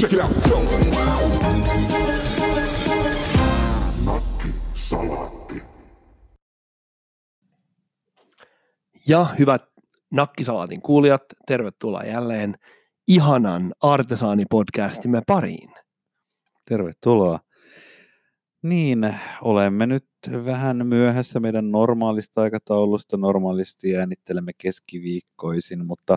Check it out. Nakki salaatti. Ja hyvät Nakkisalaatin kuulijat, tervetuloa jälleen ihanan Artesaani-podcastimme pariin. Tervetuloa. Niin, olemme nyt vähän myöhässä meidän normaalista aikataulusta. Normaalisti äänittelemme keskiviikkoisin, mutta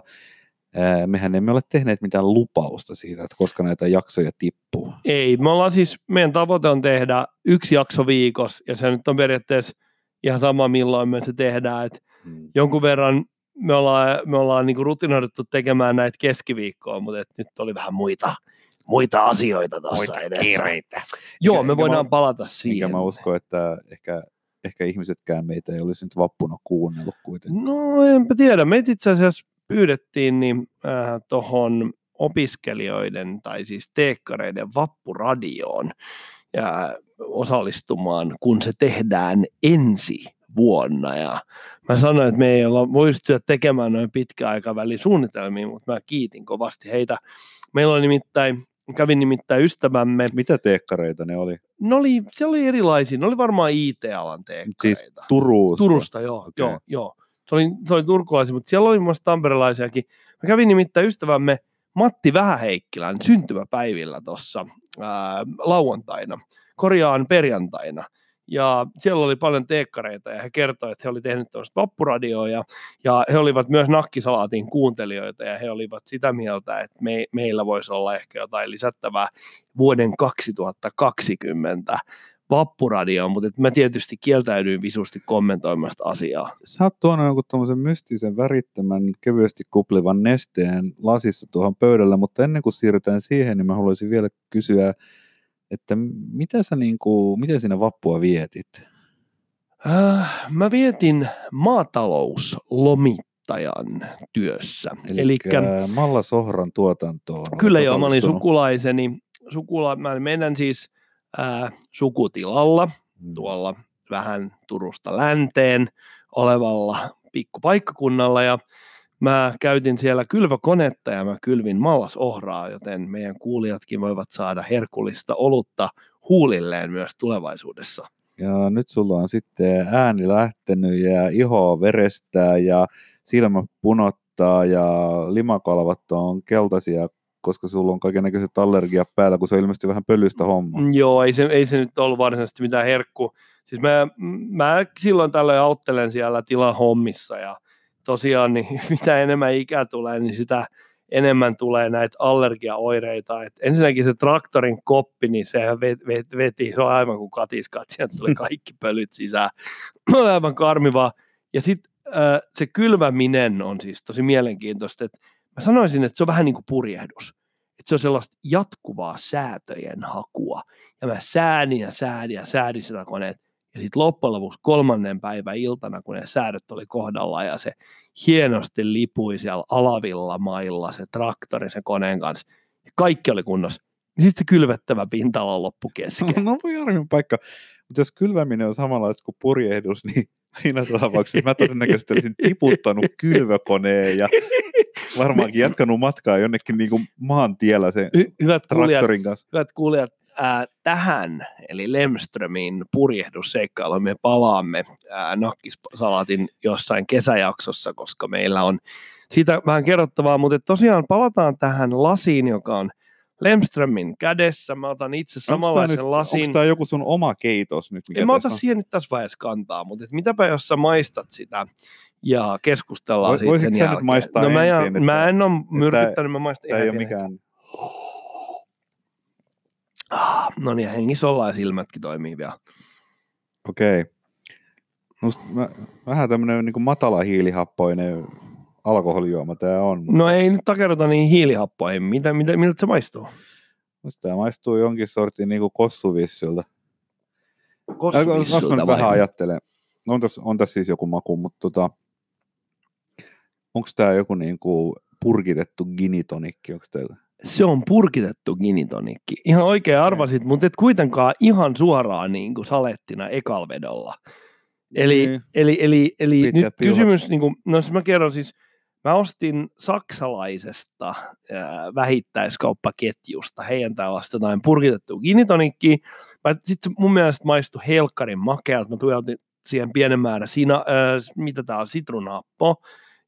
mehän emme ole tehneet mitään lupausta siitä, että koska näitä jaksoja tippuu. Ei, me ollaan siis, meidän tavoite on tehdä yksi jakso viikossa, ja se nyt on periaatteessa ihan sama milloin me se tehdään, että Mm. jonkun verran me ollaan, me ollaan niin rutinoiduttu tekemään näitä keskiviikkoa, mutta et nyt oli vähän muita, muita asioita tuossa edessä. Joo, Enkä- me enkä voidaan mä- palata Enkä siihen. mä usko, että ehkä, ehkä ihmisetkään meitä ei olisi nyt vappuna kuunnellut kuitenkin. No enpä tiedä. Meitä itse asiassa pyydettiin niin, äh, tuohon opiskelijoiden tai siis teekkareiden vappuradioon ja osallistumaan, kun se tehdään ensi vuonna. Ja mä sanoin, että me ei olla voi pystyä tekemään noin pitkä aikavälin suunnitelmia, mutta mä kiitin kovasti heitä. Meillä oli nimittäin, kävin nimittäin ystävämme, Mitä teekkareita ne oli? ne oli, siellä oli erilaisia, ne oli varmaan IT-alan teekkareita. Siis Turusta. Turusta, joo, Okei. joo, joo. Se oli, se oli turkulaisia, mutta siellä oli myös tamperelaisiakin. Mä kävin nimittäin ystävämme Matti Vähäheikkilän syntymäpäivillä tuossa lauantaina, korjaan perjantaina. Ja siellä oli paljon teekkareita ja he kertoivat, että he olivat tehneet tuollaista vappuradioa ja, ja he olivat myös nakkisalaatin kuuntelijoita ja he olivat sitä mieltä, että me, meillä voisi olla ehkä jotain lisättävää vuoden 2020 vappuradioon, mutta et mä tietysti kieltäydyin visusti kommentoimasta asiaa. Sä oot tuonut jonkun tuommoisen mystisen värittömän, kevyesti kuplivan nesteen lasissa tuohon pöydälle, mutta ennen kuin siirrytään siihen, niin mä haluaisin vielä kysyä, että mitä sä niinku, miten sinä vappua vietit? Äh, mä vietin maatalouslomittajan työssä. Eli Elikkä Malla Sohran tuotantoon. kyllä joo, mä olin sukulaiseni, sukula, mä meidän siis sukutilalla Mm. tuolla vähän Turusta länteen olevalla pikkupaikkakunnalla ja mä käytin siellä kylvökonetta ja mä kylvin mallasohraa, joten meidän kuulijatkin voivat saada herkullista olutta huulilleen myös tulevaisuudessa. Ja nyt sulla on sitten ääni lähtenyt ja iho verestää ja silmä punottaa ja limakalvat on keltaisia, koska sulla on kaikennäköiset allergiat päällä, kun se on ilmeisesti vähän pölyistä hommaa. Mm, Joo, ei se, ei se nyt ollut varsinaisesti mitään herkku. Siis mä, mä silloin tällöin auttelen siellä tilan hommissa ja tosiaan niin mitä enemmän ikää tulee, niin sitä enemmän tulee näitä allergiaoireita. Et ensinnäkin se traktorin koppi, niin sehän vet, veti, se on aivan kuin katiskat, sieltä tuli kaikki pölyt sisään. aivan karmivaa. Ja sitten äh, se kylväminen on siis tosi mielenkiintoista, että mä sanoisin, että se on vähän niin kuin purjehdus. Että se on sellaista jatkuvaa säätöjen hakua. Ja mä säädin ja säädin ja säädin sitä koneet. Ja sitten loppujen lopuksi kolmannen päivän iltana, kun ne säädöt oli kohdalla ja se hienosti lipui siellä alavilla mailla, se traktori sen koneen kanssa. Ja kaikki oli kunnossa. Niin sitten se kylvettävä pinta-ala loppu kesken. No voi arvin paikka. Mutta jos kylväminen on samanlaista kuin purjehdus, niin siinä tapauksessa mä todennäköisesti olisin tiputtanut kylvökoneen ja varmaankin jatkanut matkaa jonnekin niin kuin maantiellä sen Hy- hyvät kuulijat, traktorin kanssa. hyvät kuulijat, ää, tähän, eli Lemströmin purjehdusseikkailuun me palaamme ää, Nakkisalatin jossain kesäjaksossa, koska meillä on siitä vähän kerrottavaa, mutta tosiaan palataan tähän lasiin, joka on Lemströmin kädessä. Mä otan itse samanlaisen lasin. Onko tämä joku sun oma keitos nyt? Mikä En mä ota on? siihen nyt tässä vaiheessa kantaa, mutta et mitäpä jos sä maistat sitä ja keskustellaan Voi- siitä voisitko sen jälkeen. maistaa no mä, ensin, en, että- mä en ole myrkyttänyt, mä maistan Tämä ei ihan ole mikään... Ah, no niin, hengissä ollaan ja silmätkin toimii vielä. Okei. Musta mä, vähän tämmöinen niin matala hiilihappoinen alkoholijuoma tämä on. mutta No ei nyt takerrota niin hiilihappoihin. Mitä, mitä, miltä se maistuu? Musta tämä maistuu jonkin sortin niin kossuvissyltä. Äh, mä Kossuvissulta nyt vai? vähän ajattelen. On tässä, on tässä siis joku maku, mutta tota, onko tämä joku niin kuin purkitettu ginitonikki? Onko tämä? Se on purkitettu ginitonikki. Ihan oikein arvasit, mutta et kuitenkaan ihan suoraan niin kuin salettina ekalvedolla. Eli, Niin. eli, eli, eli nyt piuhat. kysymys, niin kuin, no siis mä kerron siis, Mä ostin saksalaisesta ää, vähittäiskauppaketjusta heidän tällaista jotain purkitettua ginitonikkiä. Sitten mun mielestä maistui helkkarin makealta. Mä tuijotin siihen pienen määrän, sina, ää, mitä tää on, sitrunaappo.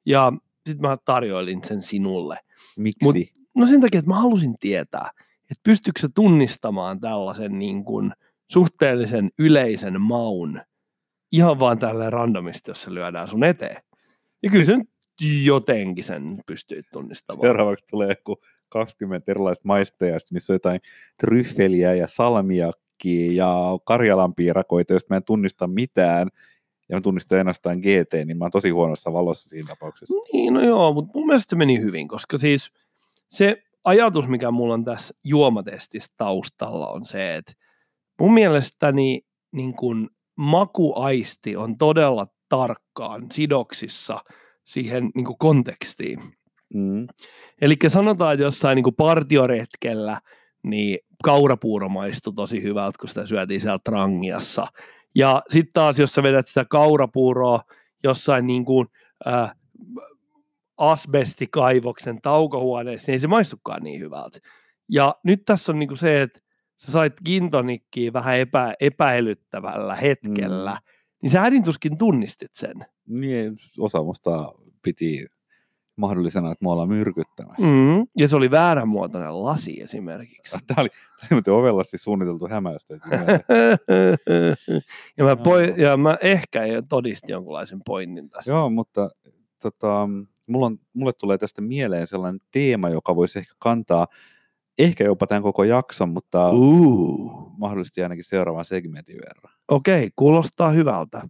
Ja sitten mä tarjoilin sen sinulle. Miksi? Mut- No sen takia, että mä halusin tietää, että pystyykö se tunnistamaan tällaisen niin kuin suhteellisen yleisen maun ihan vaan tälleen randomisti, jos se lyödään sun eteen. Ja kyllä se nyt jotenkin sen pystyy tunnistamaan. Seuraavaksi tulee joku 20 erilaista maisteista, missä on jotain tryffeliä ja salmiakkia ja Karjalan piirakoita, joista mä en tunnista mitään. Ja mä tunnistan ainoastaan GT, niin mä oon tosi huonossa valossa siinä tapauksessa. Niin, no joo, mutta mun mielestä se meni hyvin, koska siis se ajatus, mikä mulla on tässä juomatestissä taustalla, on se, että mun mielestäni niin kun makuaisti on todella tarkkaan sidoksissa siihen niin kuin kontekstiin. Mm. Eli sanotaan, että jossain niin kuin partioretkellä niin kaurapuuro maistui tosi hyvältä, kun sitä syötiin siellä Trangiassa. Ja sitten taas, jos sä vedät sitä kaurapuuroa jossain niin kuin, äh, asbestikaivoksen taukohuoneessa, niin ei se maistukaan niin hyvältä. Ja nyt tässä on niin kuin se, että sä sait gintonikkiä vähän epä, epäilyttävällä hetkellä, mm. niin sä hädintuskin tunnistit sen. Niin, osa musta piti mahdollisena, että me ollaan myrkyttämässä. Mm. Ja se oli vääränmuotoinen lasi esimerkiksi. Tämä oli, tämä oli ovellasti suunniteltu hämäystä. ja, mä poi, ja mä ehkä jo todistin jonkunlaisen pointin tässä. Joo, mutta tota, mulla on, mulle tulee tästä mieleen sellainen teema, joka voisi ehkä kantaa ehkä jopa tämän koko jakson, mutta Uh. mahdollisesti ainakin seuraavan segmentin verran. Okei, kuulostaa hyvältä.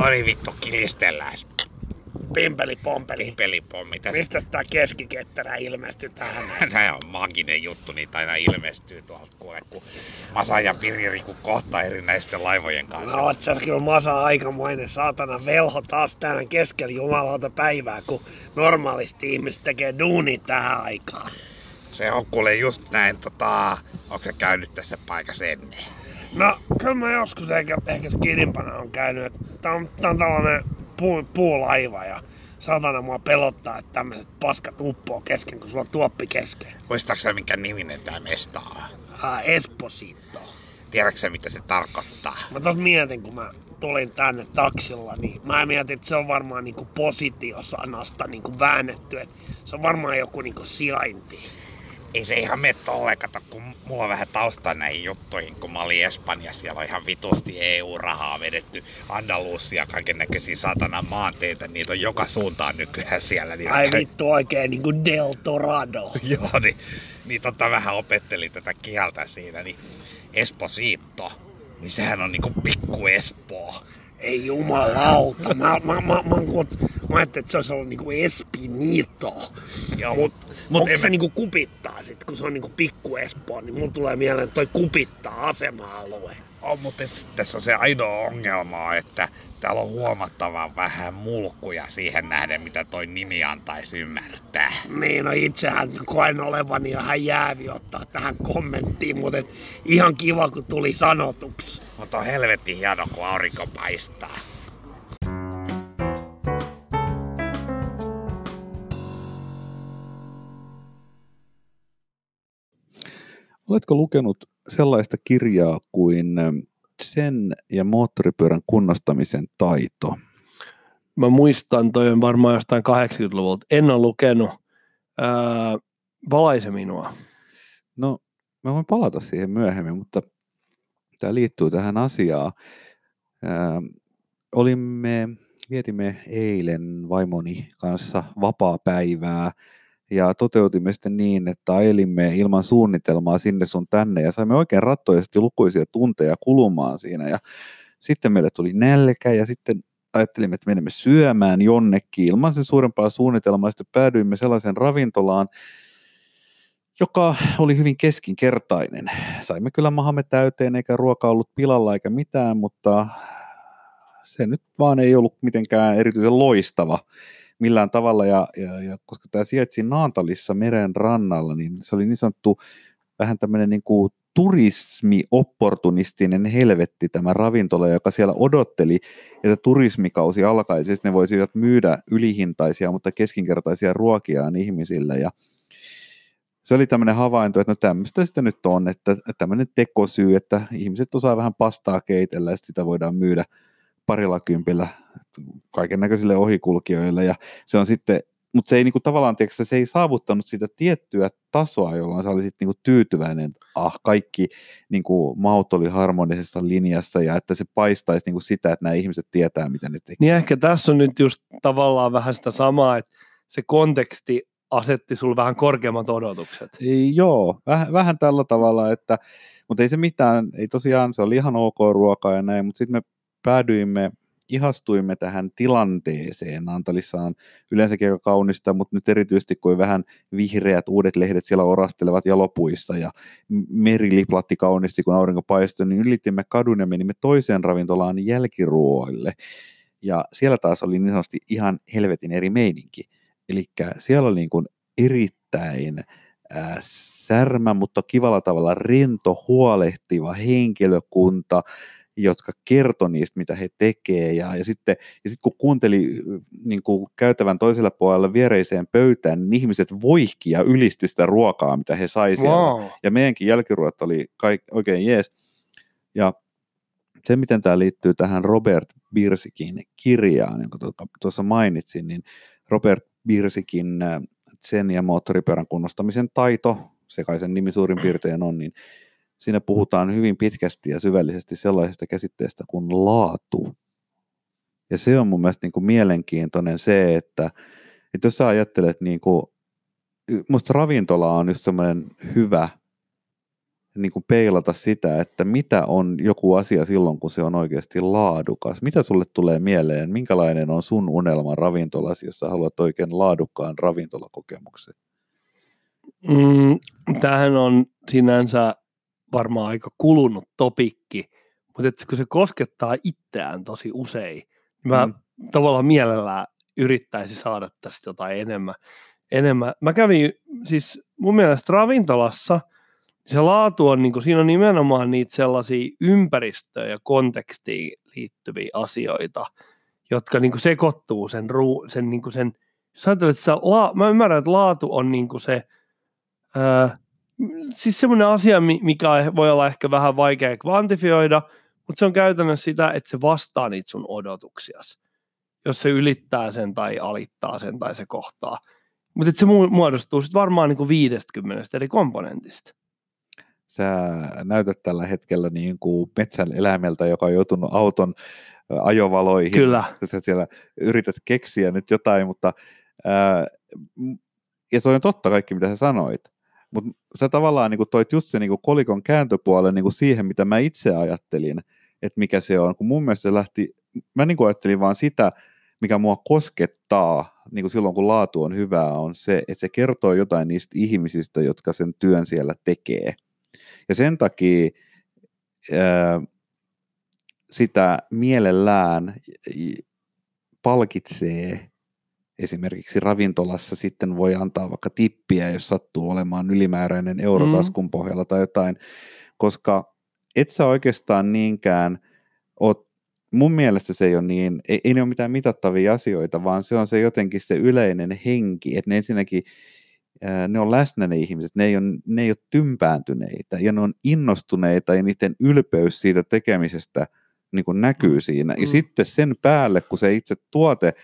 Oi vittu, kilistellään. Pimpeli pompeli. Pelipommi tässä. Mistä tämä keskiketterä ilmestyi tähän? Tämä on maginen juttu, niitä aina ilmestyy tuolta kuule, kun Masa ja Piririku kohtaa erinäisten laivojen kanssa. No oot sä kyllä Masa aikamoinen saatana velho taas tänään keskellä jumalauta päivää, kun normaalisti ihmiset tekee duuni tähän aikaan. Se on kuule just näin, tota, onko se käynyt tässä paikassa ennen? No, kyllä mä joskus ehkä, ehkä skidinpana on käynyt. Tää on, tää on tällainen puu, puulaiva ja saatana mua pelottaa, että tämmöiset paskat uppoo kesken, kun sulla on tuoppi kesken. Muistaaks sä minkä niminen tää mesta on? Ah, Esposito. Tiedätkö sä mitä se tarkoittaa? Mä tos mietin, kun mä tulin tänne taksilla, niin mä mietin, että se on varmaan niinku positiosanasta niinku väännetty, että se on varmaan joku niinku sijainti. Ei se ihan mene tolleen, kato, kun mulla on vähän taustaa näihin juttuihin, kun mä olin Espanjassa, siellä on ihan vitusti EU-rahaa vedetty, Andalusia, kaiken näköisiä satana maanteita, niitä on joka suuntaan nykyään siellä. Niin Ai käyn- vittu oikein niinku Del Torado. Joo, niin, niin tota vähän opettelin tätä kieltä siinä, niin Esposito, niin sehän on niinku pikku Espoo. Ei jumalauta. Mä, mä, mä, mä, mä, mä ajattelin, että se olisi ollut niinku Espinito. Joo, Mut, mut, onko se mä- niinku kupittaa sit, kun se on niinku pikku Espoo, niin mulla tulee mieleen, että toi kupittaa asema-alue. on, mutta tässä on se ainoa ongelma, on, että täällä on huomattavan vähän mulkkuja siihen nähden, mitä toi nimi antaisi ymmärtää. Niin, no itsehän koen olevani ihan jäävi ottaa tähän kommenttiin, mutta et ihan kiva, kun tuli sanotuksi. Mutta on helvetin hieno, kun aurinko paistaa. Oletko lukenut sellaista kirjaa kuin Sen ja moottoripyörän kunnostamisen taito? Mä muistan, toi on varmaan jostain 80-luvulta. En ole lukenut. Ää, valaise minua. No, mä voin palata siihen myöhemmin, mutta tämä liittyy tähän asiaan. Ähm, olimme, vietimme eilen vaimoni kanssa vapaa-päivää ja toteutimme sitten niin, että ajelimme ilman suunnitelmaa sinne sun tänne ja saimme oikein rattoisesti lukuisia tunteja kulumaan siinä ja sitten meille tuli nälkä ja sitten ajattelimme, että menemme syömään jonnekin ilman sen suurempaa suunnitelmaa. Sitten päädyimme sellaisen ravintolaan, joka oli hyvin keskinkertainen. Saimme kyllä mahamme täyteen, eikä ruoka ollut pilalla eikä mitään, mutta se nyt vaan ei ollut mitenkään erityisen loistava millään tavalla. Ja, ja, ja koska tämä sijaitsi Naantalissa meren rannalla, niin se oli niin sanottu vähän tämmöinen niin kuin turismi-opportunistinen helvetti tämä ravintola, joka siellä odotteli, että turismikausi alkaisi, että ne voisivat myydä ylihintaisia, mutta keskinkertaisia ruokiaan ihmisille. Ja se oli tämmöinen havainto, että no tämmöistä sitä nyt on, että tämmöinen tekosyy, että ihmiset osaa vähän pastaa keitellä ja sitä voidaan myydä parilla kympillä kaiken näköisille ohikulkijoille ja se on sitten mutta se ei niinku, tavallaan, tiedätkö, se ei saavuttanut sitä tiettyä tasoa, jolloin sä olisit niinku, tyytyväinen, ah, kaikki niinku, maut oli harmonisessa linjassa ja että se paistaisi niinku, sitä, että nämä ihmiset tietää, mitä ne tekee. Niin ehkä tässä on nyt just tavallaan vähän sitä samaa, että se konteksti asetti sulle vähän korkeammat odotukset. Ei, joo, vähän, vähän tällä tavalla, että, mutta ei se mitään, ei tosiaan, se oli ihan ok ruokaa ja näin, mutta sitten me päädyimme ihastuimme tähän tilanteeseen. Antalissa on yleensäkin aika kaunista, mutta nyt erityisesti kun vähän vihreät uudet lehdet siellä orastelevat jalopuissa ja meri liplatti kaunisti, kun aurinko paistoi, niin ylitimme kadun ja menimme toiseen ravintolaan jälkiruoille. Ja siellä taas oli niin sanotusti ihan helvetin eri meininki. Eli siellä oli niin kuin erittäin äh, särmä, mutta kivalla tavalla rento, huolehtiva henkilökunta, jotka kertoi niistä, mitä he tekee. Ja, ja sitten ja sit kun kuunteli niin kuin käytävän toisella puolella viereiseen pöytään, niin ihmiset voihki ja ylisti sitä ruokaa, mitä he sai siellä. Wow. Ja meidänkin jälkiruot oli kaik, oikein jees. Ja se, miten tämä liittyy tähän Robert Birsikin kirjaan, jonka tuossa mainitsin, niin Robert Birsikin sen ja moottoripyörän kunnostamisen taito, sekaisen nimi suurin piirtein on, niin siinä puhutaan hyvin pitkästi ja syvällisesti sellaisesta käsitteestä kuin laatu. Ja se on mun mielestä niin kuin mielenkiintoinen se, että, että jos sä ajattelet, niin kuin, musta ravintola on just semmoinen hyvä niin kuin peilata sitä, että mitä on joku asia silloin, kun se on oikeasti laadukas. Mitä sulle tulee mieleen? Minkälainen on sun unelma ravintolasi, jos sä haluat oikein laadukkaan ravintolakokemuksen? Mm, tämähän on sinänsä varmaan aika kulunut topikki, mutta että kun se koskettaa itseään tosi usein, niin mä mm. tavallaan mielellään yrittäisin saada tästä jotain enemmän. enemmän. Mä kävin siis mun mielestä ravintolassa, se laatu on, niin kuin, siinä on nimenomaan niitä sellaisia ympäristöön ja kontekstiin liittyviä asioita, jotka niin kuin sekoittuu sen, ruu, sen, niin kuin sen jos ajattelet, että la, mä ymmärrän, että laatu on niin kuin se, öö, siis semmoinen asia, mikä voi olla ehkä vähän vaikea kvantifioida, mutta se on käytännössä sitä, että se vastaa niitä sun odotuksiasi, jos se ylittää sen tai alittaa sen tai se kohtaa. Mutta se muodostuu sitten varmaan niin kuin 50 eri komponentista. Sä näytät tällä hetkellä niin kuin metsän eläimeltä, joka on joutunut auton ajovaloihin. Kyllä. Sä siellä yrität keksiä nyt jotain, mutta ää, ja se on totta kaikki, mitä sä sanoit. Mutta sä tavallaan niin kuin toit just se niin kuin kolikon kääntöpuolen niin kuin siihen, mitä mä itse ajattelin, että mikä se on. Kun mun mielestä se lähti, mä niin kuin ajattelin vaan sitä, mikä mua koskettaa niin kuin silloin, kun laatu on hyvää, on se, että se kertoo jotain niistä ihmisistä, jotka sen työn siellä tekee. Ja sen takia ää, sitä mielellään palkitsee esimerkiksi ravintolassa sitten voi antaa vaikka tippiä, jos sattuu olemaan ylimääräinen eurotaskun mm. pohjalla tai jotain, koska et sä oikeastaan niinkään oot, mun mielestä se ei ole niin, ei, ei ne ole mitään mitattavia asioita, vaan se on se jotenkin se yleinen henki, että ne ensinnäkin ne on läsnä ne ihmiset, ne ei, ole, ne ei ole tympääntyneitä ja ne on innostuneita ja niiden ylpeys siitä tekemisestä niin kuin näkyy mm. siinä. Ja mm. sitten sen päälle, kun se itse tuote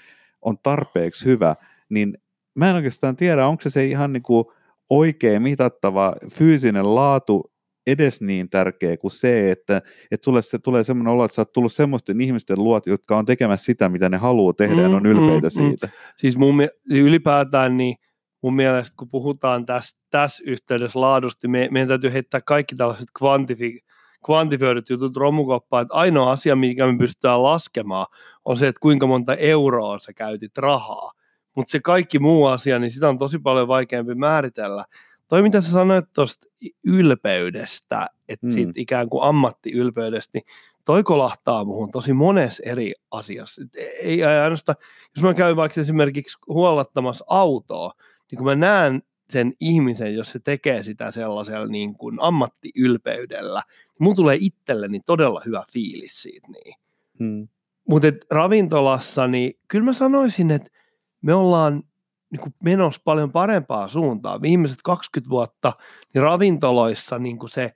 on tarpeeksi hyvä, niin mä en oikeastaan tiedä, onko se se ihan niin kuin oikein mitattava fyysinen laatu edes niin tärkeä kuin se, että, että sulle se tulee semmoinen olo, että sä oot tullut semmoisten ihmisten luot, jotka on tekemässä sitä, mitä ne haluaa tehdä mm, ja ne on mm, ylpeitä mm, siitä. Mm. Siis mun, ylipäätään niin mun mielestä, kun puhutaan tässä, tässä yhteydessä laadusti, me, meidän täytyy heittää kaikki tällaiset kvantifi, kvantifioidut jutut romukoppaan, että ainoa asia, mikä me pystytään laskemaan, on se, että kuinka monta euroa sä käytit rahaa. Mutta se kaikki muu asia, niin sitä on tosi paljon vaikeampi määritellä. Toi, mitä sä sanoit tuosta ylpeydestä, että mm. siitä ikään kuin ammattiylpeydestä, niin toi kolahtaa muuhun tosi monessa eri asiassa. Et ei ainoastaan, jos mä käyn vaikka esimerkiksi huollattamassa autoa, niin kun mä näen sen ihmisen, jos se tekee sitä sellaisella niin kuin ammattiylpeydellä, niin mun tulee itselleni todella hyvä fiilis siitä. Niin. Mm. Mutta ravintolassa, niin kyllä mä sanoisin, että me ollaan niin kuin menossa paljon parempaa suuntaan. Viimeiset 20 vuotta niin ravintoloissa niin kuin se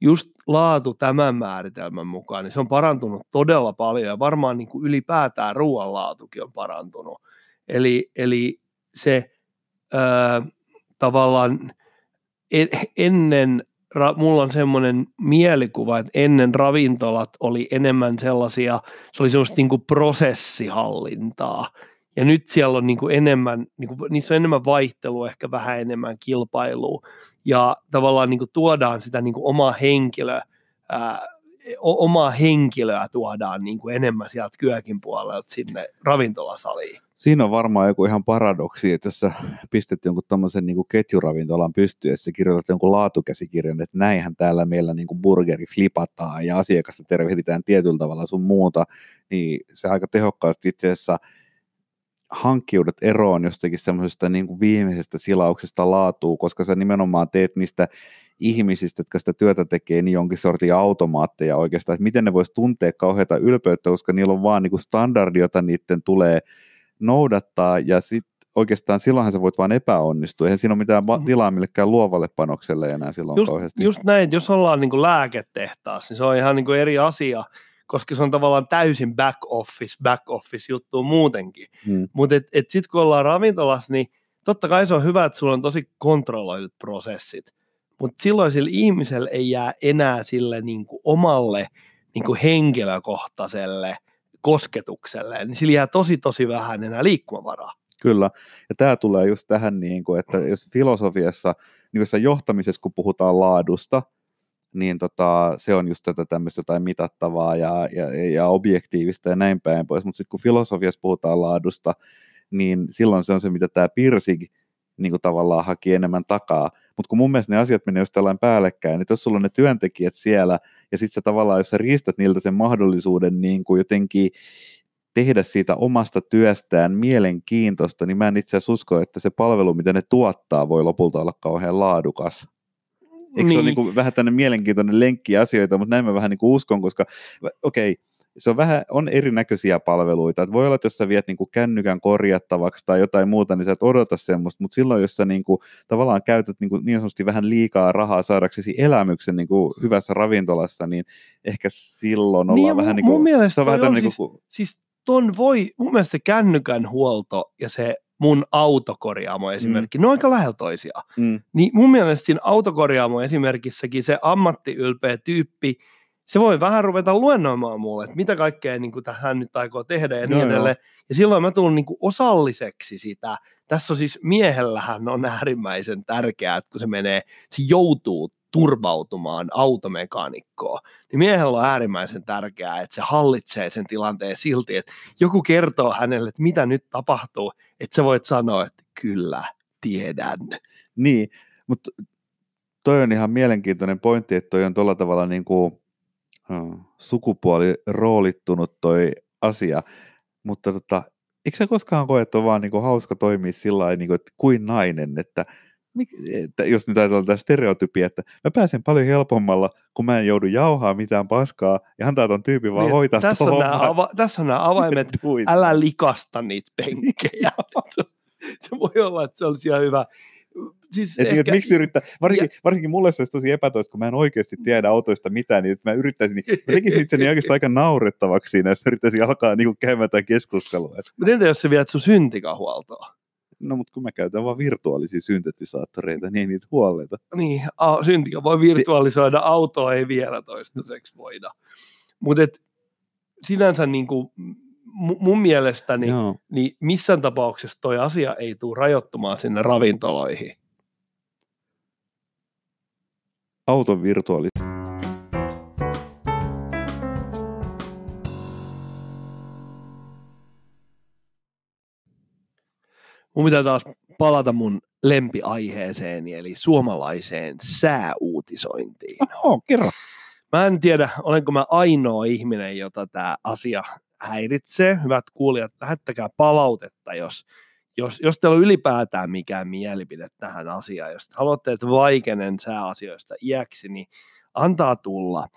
just laatu tämän määritelmän mukaan, niin se on parantunut todella paljon ja varmaan niin kuin ylipäätään ruoanlaatukin on parantunut. Eli, eli se ää, tavallaan en, ennen, mulla on semmoinen mielikuva, että ennen ravintolat oli enemmän sellaisia, se oli semmoista niin kuin prosessihallintaa, ja nyt siellä on niin kuin enemmän, niin kuin, niissä on enemmän vaihtelua, ehkä vähän enemmän kilpailua, ja tavallaan niin kuin tuodaan sitä niin kuin omaa henkilöä, ää, omaa henkilöä tuodaan niin kuin enemmän sieltä kyökin puolelta sinne ravintolasaliin. Siinä on varmaan joku ihan paradoksi, että jos sä pistät jonkun tuommoisen niin ketjuravintolan pystyyn, ja kirjoitat jonkun laatukäsikirjan, että näinhän täällä meillä niin burgeri flipataan ja asiakasta tervehditään tietyllä tavalla sun muuta, niin se aika tehokkaasti itse asiassa hankkiudet eroon jostakin semmoisesta niin viimeisestä silauksesta laatuu, koska sä nimenomaan teet niistä ihmisistä, jotka sitä työtä tekee, niin jonkin sortin automaatteja oikeastaan, että miten ne vois tuntea kauheita ylpeyttä, koska niillä on vaan niin standardi, jota niiden tulee noudattaa, ja sitten oikeastaan silloinhan sä voit vaan epäonnistua. Eihän siinä ole mitään mm. tilaa millekään luovalle panokselle enää silloin just, kauheasti. Just näin, että jos ollaan niin kuin lääketehtaassa, niin se on ihan niin kuin eri asia, koska se on tavallaan täysin back office, back office juttu muutenkin. Hmm. Mutta et, et sitten kun ollaan ravintolassa, niin totta kai se on hyvä, että sulla on tosi kontrolloidut prosessit, mutta silloin sillä ihmisellä ei jää enää sille niin kuin omalle niin kuin henkilökohtaiselle kosketukselle, niin sillä jää tosi tosi vähän enää liikkumavaraa. Kyllä, ja tämä tulee just tähän, niin kuin, että jos filosofiassa, niin jos johtamisessa, kun puhutaan laadusta, niin tota, se on just tätä tämmöistä tai mitattavaa ja, ja, ja objektiivista ja näin päin pois. Mutta sitten kun filosofiassa puhutaan laadusta, niin silloin se on se, mitä tämä Pirsig niin kuin tavallaan haki enemmän takaa. Mutta kun mun mielestä ne asiat menee just tällainen päällekkäin, niin jos sulla on ne työntekijät siellä, ja sitten sä tavallaan, jos sä riistät niiltä sen mahdollisuuden niin kuin jotenkin tehdä siitä omasta työstään mielenkiintoista, niin mä en itse asiassa usko, että se palvelu, mitä ne tuottaa, voi lopulta olla kauhean laadukas. Eikö niin. se ole niin kuin niinku vähän tänne mielenkiintoinen lenkki asioita, mutta näin mä vähän niin kuin uskon, koska okei, okay, se on vähän, on erinäköisiä palveluita. Et voi olla, että jos sä viet niin kuin kännykän korjattavaksi tai jotain muuta, niin sä et odota semmoista, mutta silloin, jos sä niin kuin, tavallaan käytät niin, kuin, niin sanotusti vähän liikaa rahaa saadaksesi elämyksen niin kuin hyvässä ravintolassa, niin ehkä silloin ollaan niin, vähän niin kuin, mun mielestä se on vähän on niin kuin, siis, siis ton voi, mun mielestä se kännykän huolto ja se mun autokorjaamo mm. esimerkki, mm. ne on aika lähellä toisiaan. Mm. Niin mun mielestä siinä autokorjaamo esimerkissäkin se ammattiylpeä tyyppi, se voi vähän ruveta luennoimaan mulle, että mitä kaikkea niin kuin hän nyt aikoo tehdä ja niin no, edelleen. Joo. Ja silloin mä tulen niin kuin osalliseksi sitä. Tässä on siis miehellähän on äärimmäisen tärkeää, että kun se menee, se joutuu turvautumaan automekaanikkoon, niin miehellä on äärimmäisen tärkeää, että se hallitsee sen tilanteen silti, että joku kertoo hänelle, että mitä nyt tapahtuu, että sä voit sanoa, että kyllä, tiedän. Niin, mutta toi on ihan mielenkiintoinen pointti, että toi on tuolla tavalla niin kuin, sukupuoli roolittunut toi asia, mutta tota, eikö sä koskaan koe, että on vaan niin kuin hauska toimia sillä niin kuin, että kuin nainen, että että jos nyt ajatellaan tätä stereotypia, että mä pääsen paljon helpommalla, kun mä en joudu jauhaa mitään paskaa ja antaa ton tyypin vaan niin, hoitaa tässä on, nämä ava- tässä on nämä avaimet, älä likasta niitä penkkejä. se voi olla, että se olisi ihan hyvä. Siis et, niin, ehkä... miksi yrittää, varsinkin, ja... varsinkin mulle se olisi tosi epätoista, kun mä en oikeasti tiedä autoista mitään, niin että mä yrittäisin, niin mä tekisin itseni oikeastaan aika naurettavaksi siinä, jos yrittäisin alkaa niin käymään tätä keskustelua. Mutta entä jos se viet sun syntikahuoltoa? No, mutta kun mä käytän vaan virtuaalisia syntetisaattoreita, niin ei niitä huoleta. Niin, a, syntikä voi virtualisoida, se... autoa ei vielä toistaiseksi voida. Mutta sinänsä niin kuin, mun mielestäni niin missään tapauksessa toi asia ei tule rajoittumaan sinne ravintoloihin. Auton virtuaali mun pitää taas palata mun lempiaiheeseeni, eli suomalaiseen sääuutisointiin. Oho, kerro. Mä en tiedä, olenko mä ainoa ihminen, jota tämä asia häiritsee. Hyvät kuulijat, lähettäkää palautetta, jos, jos, jos teillä on ylipäätään mikään mielipide tähän asiaan, jos haluatte, että vaikenen sääasioista iäksi, niin antaa tulla.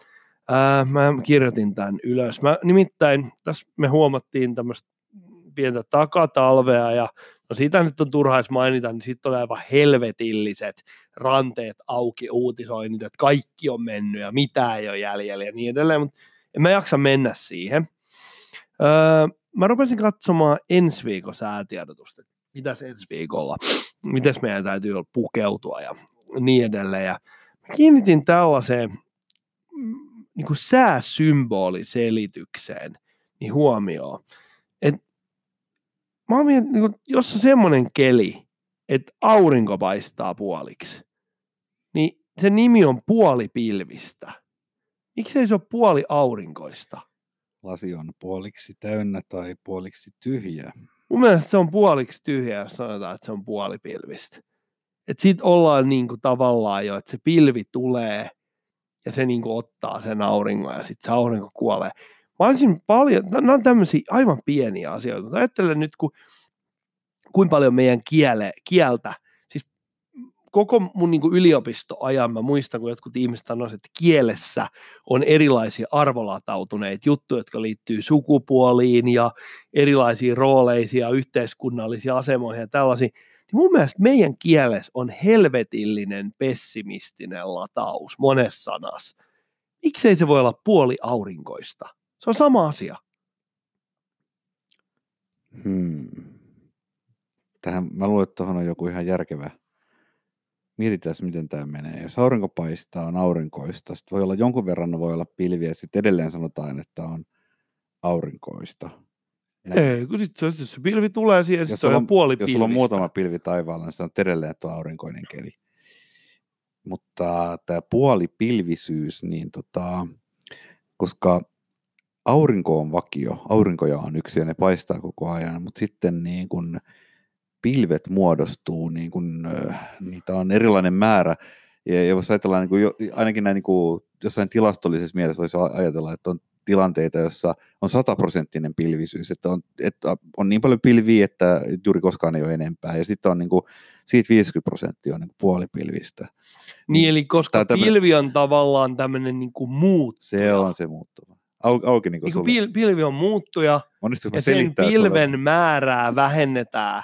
Ää, mä kirjoitin tämän ylös. Mä, nimittäin tässä me huomattiin tämmöistä pientä takatalvea ja no sitä nyt on turhais mainita, niin sitten on aivan helvetilliset ranteet auki uutisoinnit, että kaikki on mennyt ja mitä ei ole jäljellä ja niin edelleen, mutta en mä jaksa mennä siihen. Öö, mä rupesin katsomaan ensi viikon säätiedotusta, mitäs ensi viikolla, miten meidän täytyy pukeutua ja niin edelleen. Ja mä kiinnitin tällaiseen mm, niin kuin sääsymboliselitykseen niin huomioon, että mä oon miettinyt, niin jos on semmoinen keli, että aurinko paistaa puoliksi, niin se nimi on puolipilvistä. Miksei se ole puoli aurinkoista? Lasi on puoliksi täynnä tai puoliksi tyhjä. Mun mielestä se on puoliksi tyhjä, jos sanotaan, että se on puolipilvistä. Että sit ollaan niin kuin tavallaan jo, että se pilvi tulee ja se niin kuin ottaa sen auringon ja sitten se aurinko kuolee. Mä olisin paljon, nämä on tämmöisiä aivan pieniä asioita, mutta ajattelen nyt, kun, kuinka paljon meidän kiele, kieltä, koko mun niin yliopistoajan mä muistan, kun jotkut ihmiset sanoisivat, että kielessä on erilaisia arvolatautuneita juttuja, jotka liittyy sukupuoliin ja erilaisiin rooleisiin ja yhteiskunnallisiin asemoihin ja tällaisiin. Niin mun mielestä meidän kielessä on helvetillinen pessimistinen lataus monessa sanassa. Miksei se voi olla puoli aurinkoista? Se on sama asia. Hmm. Tähän, mä luulen, että tuohon on joku ihan järkevä. Mietitään, miten tämä menee. Jos aurinko paistaa, on aurinkoista. Sitten voi olla jonkun verran, voi olla pilviä. Sitten edelleen sanotaan, että on aurinkoista. Näin. Ei, kun sitten se, se pilvi tulee siihen, jos on, on puoli Jos sulla on muutama pilvi taivaalla, niin se on edelleen, että on aurinkoinen keli. Mutta tämä puolipilvisyys, niin tota, koska aurinko on vakio, aurinkoja on yksi ja ne paistaa koko ajan, mutta sitten niin kun pilvet muodostuu, niin kun, niitä on erilainen määrä, ja jos ajatellaan, niin kun jo, ainakin näin niin kuin jossain tilastollisessa mielessä voisi ajatella, että on tilanteita, jossa on sataprosenttinen pilvisyys, että on, että on niin paljon pilviä, että juuri koskaan ei ole enempää, ja sitten on niin kuin, siitä 50 prosenttia on niin puolipilvistä. Niin, eli koska pilvi on tavallaan tämmöinen niin kuin muuttuja. Se on se muuttuva. Au, auki niin kuin niin pilvi on muuttuja, ja sen pilven sulle? määrää vähennetään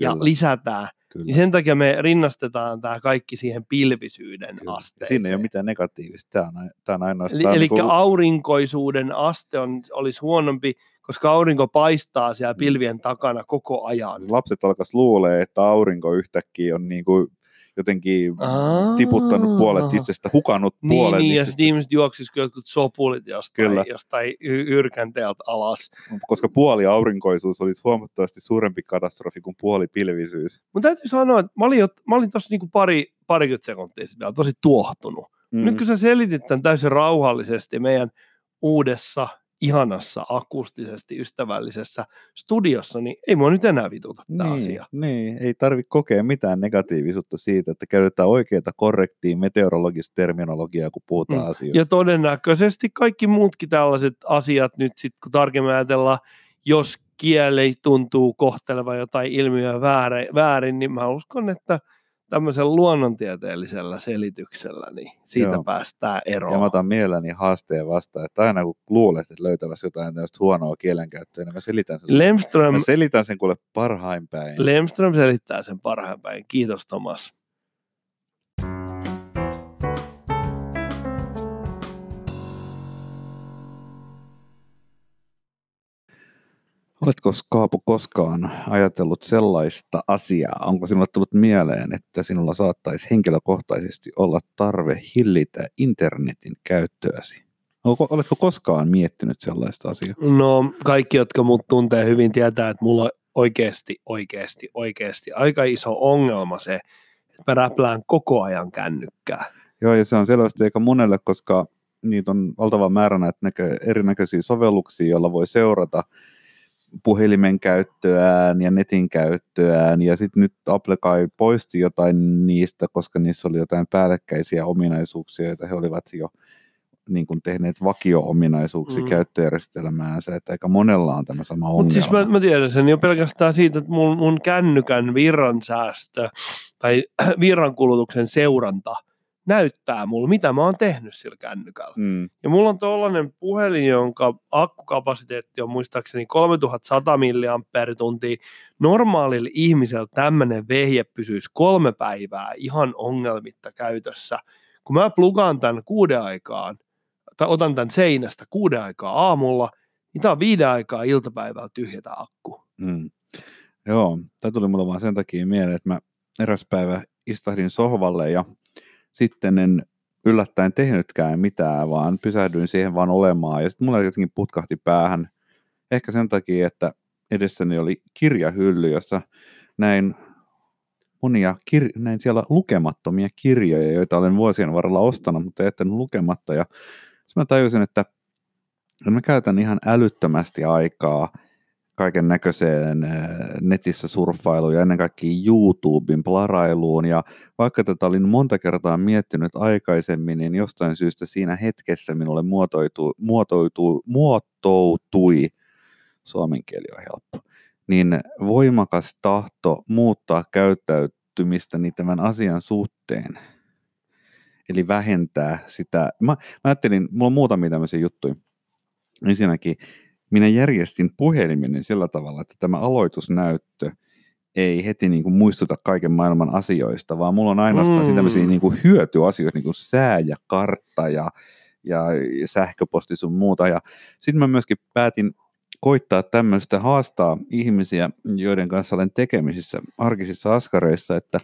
Kyllä. ja lisätään. Kyllä. Niin sen takia me rinnastetaan tämä kaikki siihen pilvisyyden Kyllä. asteeseen. Siinä ei ole mitään negatiivista. Tämä on, tämä on ainoastaan... Eli, eli niin kuin... aurinkoisuuden aste on, olisi huonompi, koska aurinko paistaa siellä mm. pilvien takana koko ajan. Lapset alkaisivat luulee, että aurinko yhtäkkiä on niin kuin jotenkin Aa, tiputtanut puolet itsestä, hukannut niin, puolet niin, itsestä. ja sitten ihmiset juoksisivat jotkut sopulit jostain, Kyllä. jostain yrkänteeltä alas. Koska puoli aurinkoisuus olisi huomattavasti suurempi katastrofi kuin puoli pilvisyys. Mutta täytyy sanoa, että mä olin, mä olin tuossa niinku pari, parikymmentä sekuntia vielä tosi tuohtunut. Mm. Nyt kun sä selitit tämän täysin rauhallisesti meidän uudessa ihanassa, akustisesti ystävällisessä studiossa, niin ei mua nyt enää vituta tämä niin, asia. Niin, ei tarvitse kokea mitään negatiivisuutta siitä, että käytetään oikeita, korrektia meteorologista terminologiaa, kun puhutaan mm. asioista. Ja todennäköisesti kaikki muutkin tällaiset asiat nyt sitten, kun tarkemmin ajatellaan, jos kieli tuntuu kohtelevan jotain ilmiöä väärin, niin mä uskon, että – tämmöisellä luonnontieteellisellä selityksellä, niin siitä Joo. päästään eroon. Ja mä otan mielelläni haasteen vastaan, että aina kun luulet, että löytävässä jotain tällaista huonoa kielenkäyttöä, niin mä selitän sen, Lemström, mä selitän sen kuule parhain päin. Lemström selittää sen parhain päin. Kiitos Tomas. Oletko Kaapo koskaan ajatellut sellaista asiaa, onko sinulle tullut mieleen, että sinulla saattaisi henkilökohtaisesti olla tarve hillitä internetin käyttöäsi? Oletko koskaan miettinyt sellaista asiaa? No kaikki, jotka mut tuntee hyvin, tietää, että mulla on oikeasti, oikeasti, oikeasti aika iso ongelma se, että mä räplään koko ajan kännykkää. Joo, ja se on selvästi eikä monelle, koska niitä on valtava määrä näitä näkö, erinäköisiä sovelluksia, joilla voi seurata puhelimen käyttöään ja netin käyttöään, ja sitten nyt Apple kai poisti jotain niistä, koska niissä oli jotain päällekkäisiä ominaisuuksia, joita he olivat jo niin kuin tehneet vakio-ominaisuuksia Mm. käyttöjärjestelmäänsä, että aika monella on tämä sama Mutta ongelma. siis mä, mä tiedän sen jo pelkästään siitä, että mun, mun kännykän virransäästö tai virrankulutuksen seuranta näyttää mulle, mitä mä oon tehnyt sillä kännykällä. mm, Ja mulla on tuollainen puhelin, jonka akkukapasiteetti on muistaakseni 3100 mAh. Normaalilla ihmisellä tämmöinen vehje pysyisi kolme päivää ihan ongelmitta käytössä. Kun mä plugaan tämän kuuden aikaan, tai otan tämän seinästä kuuden aikaa aamulla, niin tää on viiden aikaa iltapäivällä tyhjä tää akku. mm. Joo, tämä tuli mulle vaan sen takia mieleen, että mä eräs päivä istahdin sohvalle ja sitten en yllättäen tehnytkään mitään, vaan pysähdyin siihen vaan olemaan. Ja sitten mulla jotenkin putkahti päähän, ehkä sen takia, että edessäni oli kirjahylly, jossa näin monia, kir- näin siellä lukemattomia kirjoja, joita olen vuosien varrella ostanut, mutta jättänyt lukematta. Ja sitten mä tajusin, että mä käytän ihan älyttömästi aikaa kaiken näköiseen netissä surffailuun ja ennen kaikkea YouTuben plarailuun. Ja vaikka tätä olin monta kertaa miettinyt aikaisemmin, niin jostain syystä siinä hetkessä minulle muotoutui, muotoutui, muotoutui suomen kieli on helppo, niin voimakas tahto muuttaa käyttäytymistäni tämän asian suhteen. Eli vähentää sitä. Mä, mä ajattelin, mulla on muutamia tämmöisiä juttuja. Ensinnäkin minä järjestin puhelimeni sillä tavalla, että tämä aloitusnäyttö ei heti niin kuin muistuta kaiken maailman asioista, vaan mulla on ainoastaan mm. tämmöisiä Mm. niin kuin hyötyasioita, niin kuin sää ja kartta ja, ja sähköposti sun muuta. Ja sitten mä myöskin päätin koittaa tämmöistä, haastaa ihmisiä, joiden kanssa olen tekemisissä arkisissa askareissa, että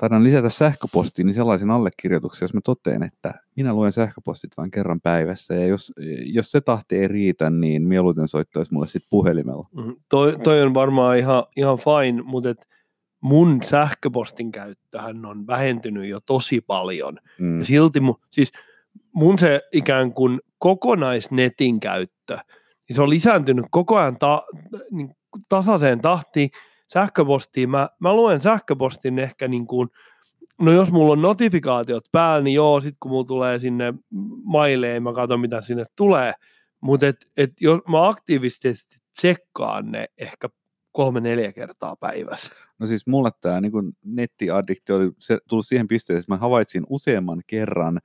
taidan lisätä sähköpostiin niin sellaisen allekirjoituksen, jos mä toteen, että minä luen sähköpostit vain kerran päivässä, ja jos, jos se tahti ei riitä, niin mieluiten soittaisi mulle sitten puhelimella. Mm, Toi, toi on varmaan ihan, ihan fine, mutta et mun sähköpostin käyttöhän on vähentynyt jo tosi paljon. Mm. Ja silti mun, siis mun se ikään kuin kokonaisnetin käyttö, niin se on lisääntynyt koko ajan ta, niin tasaiseen tahtiin sähköpostiin. Mä, mä luen sähköpostin ehkä niin kuin, no jos mulla on notifikaatiot päällä, niin joo, sit kun mulla tulee sinne maileen, mä katson mitä sinne tulee. Mutta et, et jos mä aktiivisesti tsekkaan ne ehkä kolme-neljä kertaa päivässä. No siis mulle tämä niin nettiaddiktio oli se, tullut siihen pisteeseen, että mä havaitsin useamman kerran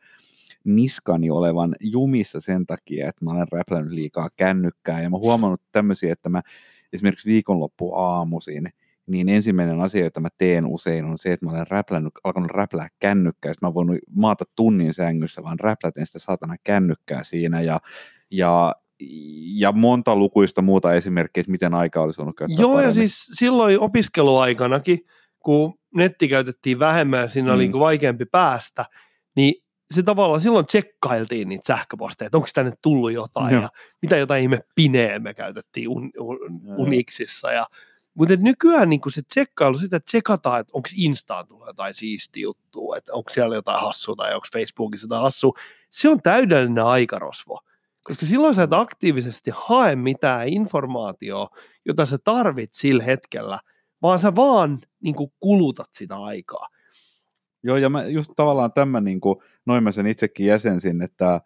niskani olevan jumissa sen takia, että mä olen räplännyt liikaa kännykkää ja mä huomannut tämmöisiä, että mä esimerkiksi viikonloppu aamuisin, niin ensimmäinen asia, jota mä teen usein, on se, että mä olen räplännyt, alkanut räplää kännykkää, että mä voinut maata tunnin sängyssä, vaan räpläten sitä saatana kännykkää siinä ja, ja ja monta lukuista muuta esimerkkiä, että miten aika olisi voinut käyttää Joo, paremmin. ja siis silloin opiskeluaikanakin, kun netti käytettiin vähemmän ja siinä mm. oli Mm. niin vaikeampi päästä, niin se tavallaan silloin tsekkailtiin niitä sähköposteja, että onko tänne tullut jotain Joo. ja mitä jotain ihme pineä me käytettiin un, un. Unixissa. Ja, mutta nykyään niin se tsekkailu, sitä tsekataan, että onko Instaan tullut jotain siistiä juttua, että onko siellä jotain hassua tai onko Facebookissa jotain hassua, se on täydellinen aikarosvo. Koska silloin sä et aktiivisesti hae mitään informaatiota, jota sä tarvit sillä hetkellä, vaan sä vaan niin kulutat sitä aikaa. Joo, ja mä just tavallaan tämän, niin kuin, noin mä sen itsekin jäsensin, että,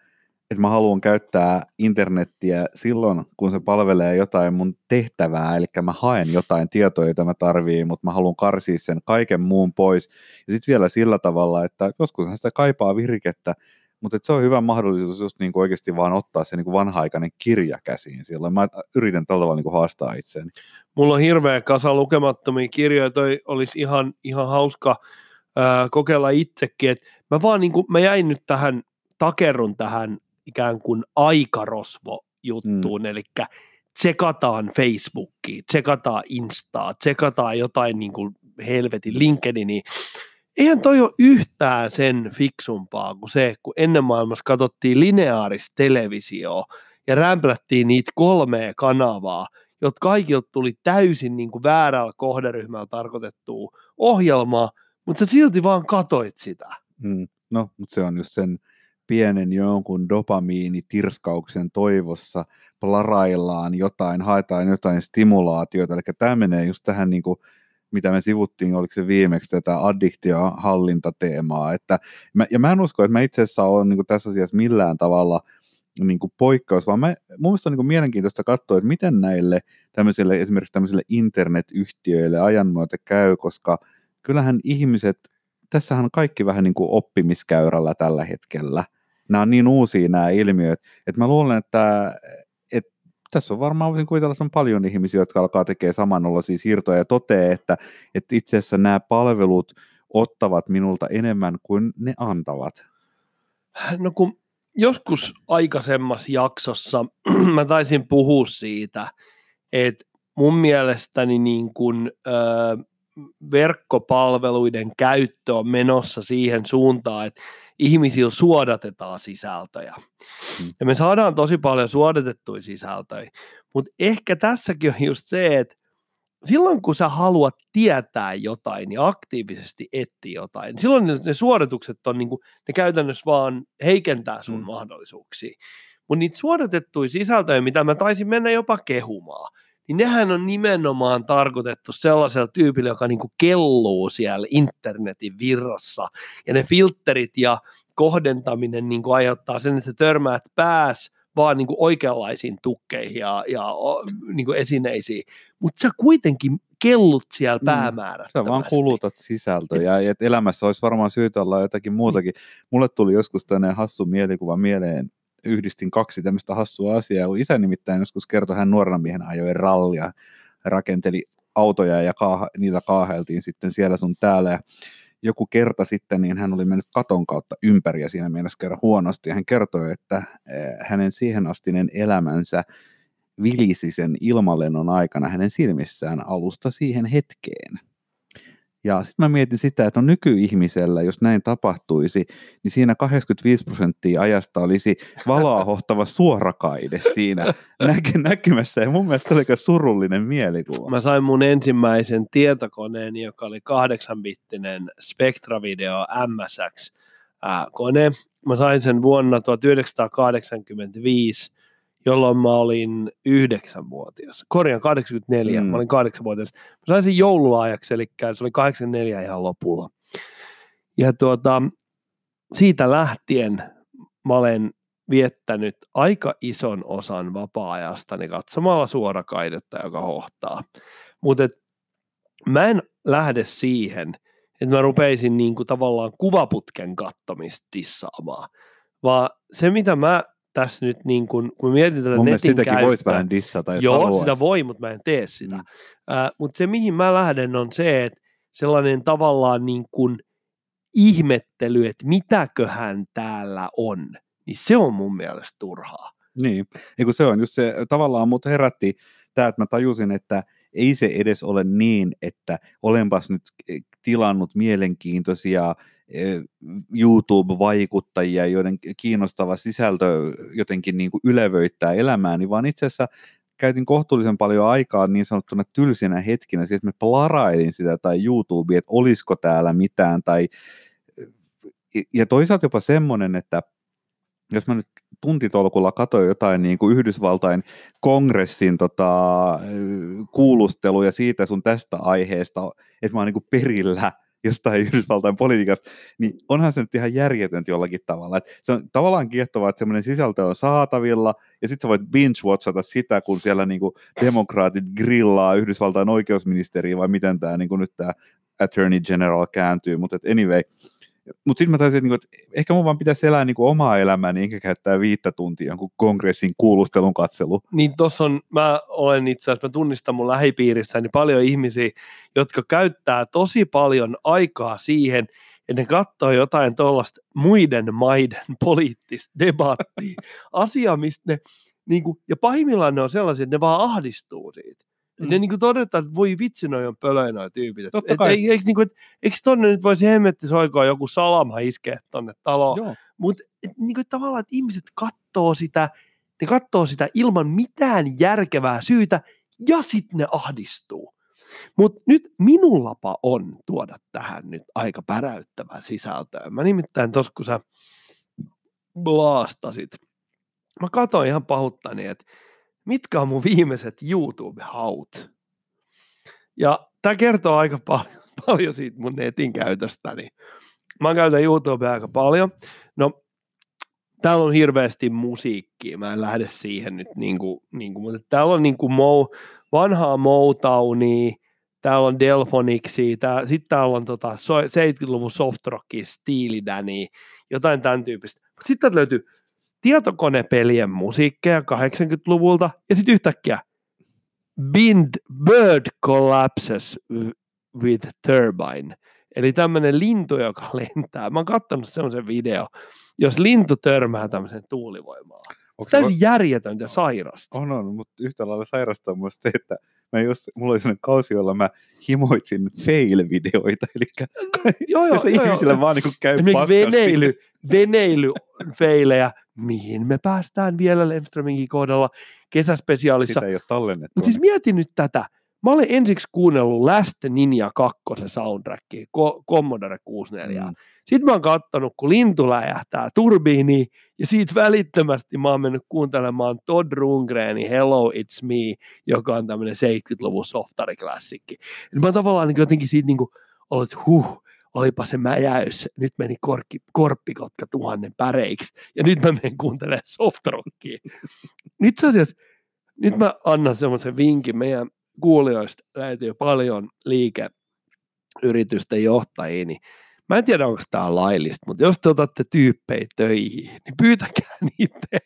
että mä haluan käyttää internettiä silloin, kun se palvelee jotain mun tehtävää, eli mä haen jotain tietoa, jota mä tarviin, mutta mä haluan karsia sen kaiken muun pois. Ja sitten vielä sillä tavalla, että joskus sitä kaipaa virkettä, mutta se on hyvä mahdollisuus just niin kuin oikeasti vaan ottaa se niin kuin vanha-aikainen kirja käsiin silloin. Mä yritän tällä tavalla niin kuin haastaa itseäni. Mulla on hirveä kasa lukemattomia kirjoja, toi olisi ihan, ihan hauska ää, kokeilla itsekin. Et mä vaan niin kuin, mä jäin nyt tähän, takerrun tähän ikään kuin aikarosvo-juttuun, mm. eli tsekataan Facebookia, tsekataan Instaa, tsekataan jotain niin kuin helvetin LinkedInia. Eihän toi ole yhtään sen fiksumpaa kuin se, kun ennen maailmassa katsottiin lineaarista televisioa ja rämplättiin niitä kolmea kanavaa, jotka kaikilta tuli täysin niin kuin väärällä kohderyhmällä tarkoitettua ohjelmaa, mutta sä silti vaan katoit sitä. Mm. No, mutta se on just sen pienen jonkun dopamiinitirskauksen toivossa plaraillaan jotain, haetaan jotain stimulaatiota, eli tämä menee just tähän niin kuin mitä me sivuttiin, oliko se viimeksi tätä addiktiohallintateemaa. Että, mä, ja mä en usko, että mä itse asiassa olen niin tässä asiassa millään tavalla niin kuin poikkeus, vaan mä, mun mielestä on niin mielenkiintoista katsoa, että miten näille tämmöisille, esimerkiksi tämmöisille internetyhtiöille ajan käy, koska kyllähän ihmiset, tässähän kaikki vähän niin kuin oppimiskäyrällä tällä hetkellä. Nämä on niin uusia nämä ilmiöt, että mä luulen, että, että tässä on varmaan voisin kuvitella, että on paljon ihmisiä, jotka alkaa tekemään samanlaisia siirtoja ja toteaa, että, että itse asiassa nämä palvelut ottavat minulta enemmän kuin ne antavat. No kun joskus aikaisemmassa jaksossa mä taisin puhua siitä, että mun mielestäni niin kun, ö, verkkopalveluiden käyttö on menossa siihen suuntaan, että ihmisillä suodatetaan sisältöjä. Hmm. Ja me saadaan tosi paljon suodatettuja sisältöjä, mutta ehkä tässäkin on just se, että silloin kun sä haluat tietää jotain ja aktiivisesti etsiä jotain, niin silloin ne, ne suoritukset on niin kuin, ne käytännössä vaan heikentää sun mm. mahdollisuuksia. Mutta niitä suodatettuja sisältöjä, mitä mä taisin mennä jopa kehumaan, niin nehän on nimenomaan tarkoitettu sellaisella tyypillä, joka niin kuin kelluu siellä internetin virrassa. Ja ne filterit ja kohdentaminen niin kuin aiheuttaa sen, että törmäät pääs vaan niin kuin oikeanlaisiin tukkeihin ja, ja niin kuin esineisiin, mutta sä kuitenkin kellut siellä. Mm, sä vaan kulutat sisältöjä, ja että elämässä olisi varmaan syytä olla jotakin muutakin. Mulle tuli joskus tämmöinen hassu mielikuva mieleen, yhdistin kaksi tämmöistä hassua asiaa. Isä nimittäin joskus kertoi, hän nuorena miehenä ajoi rallia, rakenteli autoja ja kaaha, niillä kaaheltiin sitten siellä sun täällä. Ja joku kerta sitten, niin hän oli mennyt katon kautta ympäri ja siinä mielessä kerran huonosti. Hän kertoi, että eh, hänen siihen astinen elämänsä vilisi sen ilmalennon aikana hänen silmissään alusta siihen hetkeen. Ja sitten mä mietin sitä, että no nykyihmisellä, jos näin tapahtuisi, niin siinä 85 prosenttia ajasta olisi valoa hohtava suorakaide siinä näky- näkymässä. Ja mun mielestä se oli surullinen mielikuva. Mä sain mun ensimmäisen tietokoneen, joka oli 8-bittinen Spectra Video MSX-kone. Mä sain sen vuonna 1985 jolloin mä olin yhdeksänvuotias. Korjaan 84, mm. mä olin kahdeksanvuotias. Mä sain sen joululaajaksi, eli se oli 84 ihan lopulla. Ja tuota, siitä lähtien mä olen viettänyt aika ison osan vapaa-ajastani katsomalla suorakaidetta, joka hohtaa. Mutta mä en lähde siihen, että mä rupeisin niin kuin tavallaan kuvaputken kattomista tissaamaan, vaan se mitä mä tässä nyt, niin kun, kun mietin tätä Mun netin sitäkin käyttöä, voisi vähän dissata, jos Joo, haluaisi. sitä voi, mutta mä en tee sitä. Mm. Uh, mutta se, mihin mä lähden, on se, että sellainen tavallaan niin kuin ihmettely, että mitäköhän täällä on, niin se on mun mielestä turhaa. Niin, kun se on just se, tavallaan mut herätti tämä, että mä tajusin, että ei se edes ole niin, että olenpas nyt tilannut mielenkiintoisia YouTube-vaikuttajia, joiden kiinnostava sisältö jotenkin niin kuin ylevöittää elämääni, vaan itse asiassa käytin kohtuullisen paljon aikaa niin sanottuna tylsinä hetkinä, siis mä plarailin sitä tai YouTubea, että olisiko täällä mitään, tai ja toisaalta jopa semmoinen, että jos mä nyt tuntitolkulla katsoin jotain niin kuin Yhdysvaltain kongressin tota, kuulusteluja siitä sun tästä aiheesta, että mä oon niin kuin perillä jostain Yhdysvaltain politiikasta, niin onhan se nyt ihan järjetöntä jollakin tavalla. Et se on tavallaan kiehtovaa, että semmoinen sisältö on saatavilla, ja sitten sä voit binge-watchata sitä, kun siellä niinku demokraatit grillaa Yhdysvaltain oikeusministeriä, vai miten tämä niinku nyt tämä Attorney General kääntyy, mutta anyway, mutta sitten mä taisin, että, että ehkä mun vaan pitäisi elää niin kuin omaa elämääni, enkä käyttää viittä tuntia jonkun kongressin kuulustelun katselu. Niin tuossa on, mä olen itse asiassa, mä tunnistan mun lähipiirissäni paljon ihmisiä, jotka käyttää tosi paljon aikaa siihen, että ne katsoo jotain tuollaista muiden maiden poliittista debattia, asia, mistä ne, niin kuin, ja pahimmillaan ne on sellaisia, että ne vaan ahdistuu siitä. Mm. Ne niin kuin todetaan, että voi vitsi, noi on pölöjä noi tyypit. Et, kai. Et, eikö, niin kuin, et, eikö tonne nyt voisi hemmetti soikoa joku salama iskeä tonne taloon? Mutta niin kuin, tavallaan, että ihmiset katsoo sitä, ne katsoo sitä ilman mitään järkevää syytä, ja sitten ne ahdistuu. Mutta nyt minullapa on tuoda tähän nyt aika päräyttävää sisältöä. Mä nimittäin tuossa, kun sä blaastasit, mä katsoin ihan pahuttani, että mitkä on mun viimeiset YouTube-haut. Ja tämä kertoo aika paljon, paljon siitä mun netin käytöstäni. Mä käytän YouTubea aika paljon. No, täällä on hirveästi musiikkia, mä en lähde siihen nyt, niin kuin, niin kuin, mutta täällä on niin kuin Mo, vanhaa Motownia, täällä on Delphonixia, tää, sitten täällä on tota, 70-luvun softrockia, Steely Danny, jotain tämän tyyppistä. Sitten täältä löytyy tietokonepelien musiikkeja 80-luvulta, ja sitten yhtäkkiä Bind, Bird Collapses with Turbine. Eli tämmöinen lintu, joka lentää. Mä oon katsonut semmoisen video, jos lintu törmää tämmöisen tuulivoimaan. Onko Täysin järjetöntä ja sairasta. On, on, mutta yhtä lailla sairasta on myös se, että mä just, mulla oli sellainen kausi, jolla mä himoitsin fail-videoita, eli joo, joo, jos joo, ihmisillä joo. vaan niin käy Esimerkiksi paskasti. veneily, veneilyfeilejä, mihin me päästään vielä Lemströminkin kohdalla kesäspesiaalissa. Sitä ei ole tallennettu. Mutta siis mietin nyt tätä. Mä olen ensiksi kuunnellut Last Ninja 2 soundtrackia, Ko- Commodore 64. Mm. Sitten mä oon kattonut, kun lintu läjähtää turbiiniin, ja siitä välittömästi mä oon mennyt kuuntelemaan Todd Rundgrenin Hello It's Me, joka on tämmöinen 70-luvun softariklassikki. Ja mä oon tavallaan niin jotenkin siitä niin kuin ollut, että huh, olipa se mäjäys, nyt meni korkki, korppikotka tuhannen päreiksi, ja nyt mä menen kuuntelemaan softrockia. Itse asiassa, nyt mä annan semmoisen vinkin meidän kuulijoista, löytyy paljon liikeyritysten johtajia, niin mä en tiedä, onko tämä laillista, mutta jos te otatte tyyppejä töihin, niin pyytäkää niiden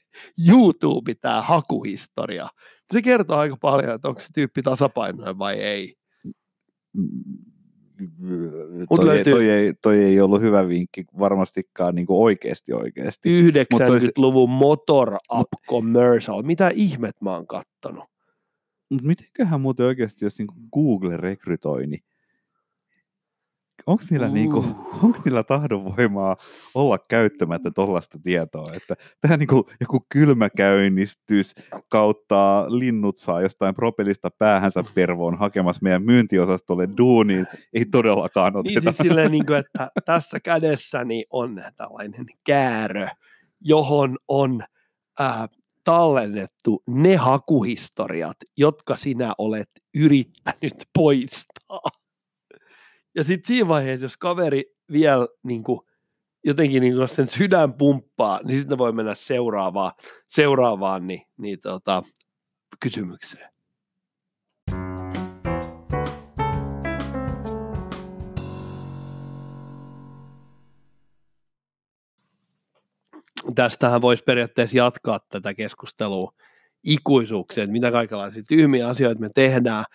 YouTube tämä hakuhistoria. Se kertoo aika paljon, että onko se tyyppi tasapainoinen vai ei. Mut Toi, löytyy- ei, toi, ei, toi ei ollut hyvä vinkki varmastikaan niin oikeasti oikeasti. 90-luvun Motor Up Commercial. Mitä ihmet mä oon kattonut? Mutta mitenköhän muuten oikeasti, jos niinku Google rekrytoi, niin onko niillä, uh. niinku, Uh. onko niillä tahdonvoimaa olla käyttämättä tuollaista tietoa, että tämä niinku joku kylmäkäynnistys kautta linnut saa jostain propellista päähänsä pervoon hakemassa meidän myyntiosastolle duuniin, ei todellakaan oteta. Niin siis silleen, niin kuin, että tässä kädessäni on tällainen käärö, johon on äh, tallennettu ne hakuhistoriat, jotka sinä olet yrittänyt poistaa. Ja sitten siinä vaiheessa, jos kaveri vielä niin kuin, jotenkin niin kuin, sen sydän pumppaa, niin sitten voi mennä seuraavaan, seuraavaan niin, niin, tota, kysymykseen. tästähän voisi periaatteessa jatkaa tätä keskustelua ikuisuuksien, että mitä kaikenlaisia tyhmiä asioita me tehdään,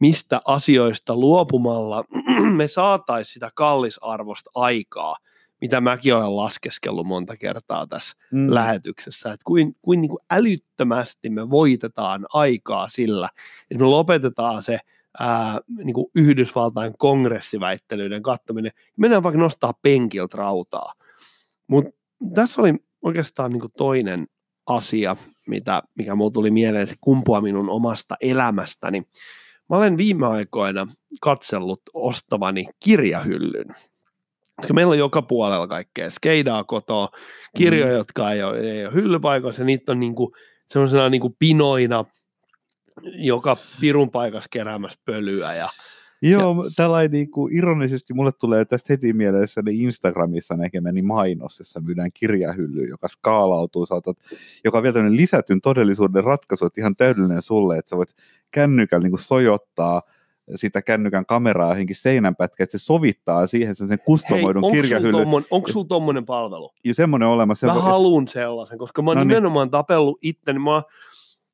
mistä asioista luopumalla me saataisiin sitä kallisarvosta aikaa, mitä mäkin olen laskeskellut monta kertaa tässä mm. lähetyksessä, että kuin, kuin, niin kuin älyttömästi me voitetaan aikaa sillä, että me lopetetaan se ää, niin kuin Yhdysvaltain kongressiväittelyiden kattominen, mennään vaikka nostaa penkiltä rautaa. Mutta tässä oli oikeastaan niin toinen asia, mitä, mikä mulle tuli mieleen, se kumpua minun omasta elämästäni. Mä olen viime aikoina katsellut ostavani kirjahyllyn. Koska meillä on joka puolella kaikkea skeidaa kotoa, kirjoja, mm. jotka ei ole, ei ole hyllypaikoissa, niitä on niin kuin, sellaisena niin kuin pinoina joka pirun paikassa keräämässä pölyä ja Joo, se... tällainen niin kuin, ironisesti mulle tulee tästä heti mielessä niin Instagramissa näkemäni mainos, jossa myydään kirjahylly, joka skaalautuu, saatat, joka on vielä tämmöinen lisätyn todellisuuden ratkaisu, että ihan täydellinen sulle, että sä voit kännykällä niin kuin sojottaa sitä kännykän kameraa johonkin seinänpätkä, että se sovittaa siihen sen kustomoidun Hei, kirjahyllyn. Onko sulla tommonen palvelu? Ja semmoinen olemassa. Mä haluun sellaisen, koska mä oon No niin. nimenomaan tapellut itteni. Mä,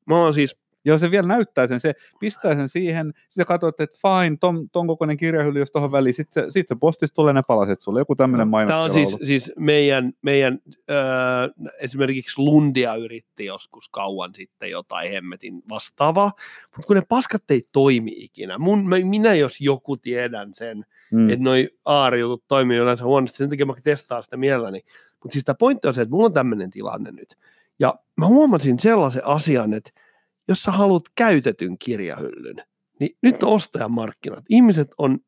mä oon siis Joo, se vielä näyttää sen, se pistää sen siihen, sitten katsot, että fine, ton, ton kokoinen kirjahylly, jos tuohon väliin, sitten se, sit se postista tulee ne palaset sulle, joku tämmöinen mainos. Tämä on siis, ollut. siis meidän, meidän öö, esimerkiksi Lundia yritti joskus kauan sitten jotain hemmetin vastaavaa, mutta kun ne paskat ei toimi ikinä. Mun, mä- minä jos joku tiedän sen, mm. että noi AR-jutut toimii yleensä huonosti, sen takia mä testaan sitä mielelläni. Mutta siis tämä pointti on se, että mulla on tämmöinen tilanne nyt. Ja mä huomasin sellaisen asian, että jos sä haluat käytetyn kirjahyllyn, niin nyt on ostajamarkkinat. Ihmiset on,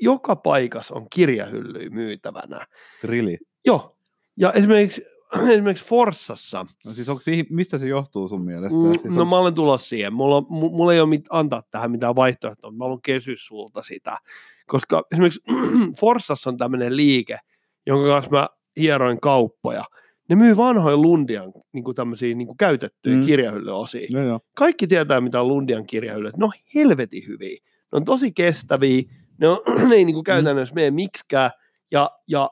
joka paikassa on kirjahyllyjä myytävänä. Grilli. Joo. Ja esimerkiksi esimerkiksi Forssassa, No siis onko, siihen- mistä se johtuu sun mielestä? Mm, Siis no onks- mä olen tulossa siihen. Mulla, mulla ei ole mit, antaa tähän mitään vaihtoehtoa, mä haluan kysyä sulta sitä. Koska esimerkiksi Forssassa on tämmöinen liike, jonka kanssa mä hieroin kauppoja. Ne myy vanhoja Lundian niin kuin tämmöisiä niin kuin käytettyjä Mm. mm. kirjahyllyosia. Joo, joo. Kaikki tietää, mitä on Lundian kirjahyllyt. Ne on helvetin hyviä. Ne on tosi kestäviä. Ne, on, ne ei niin kuin käytännössä mene miksikään. Ja, ja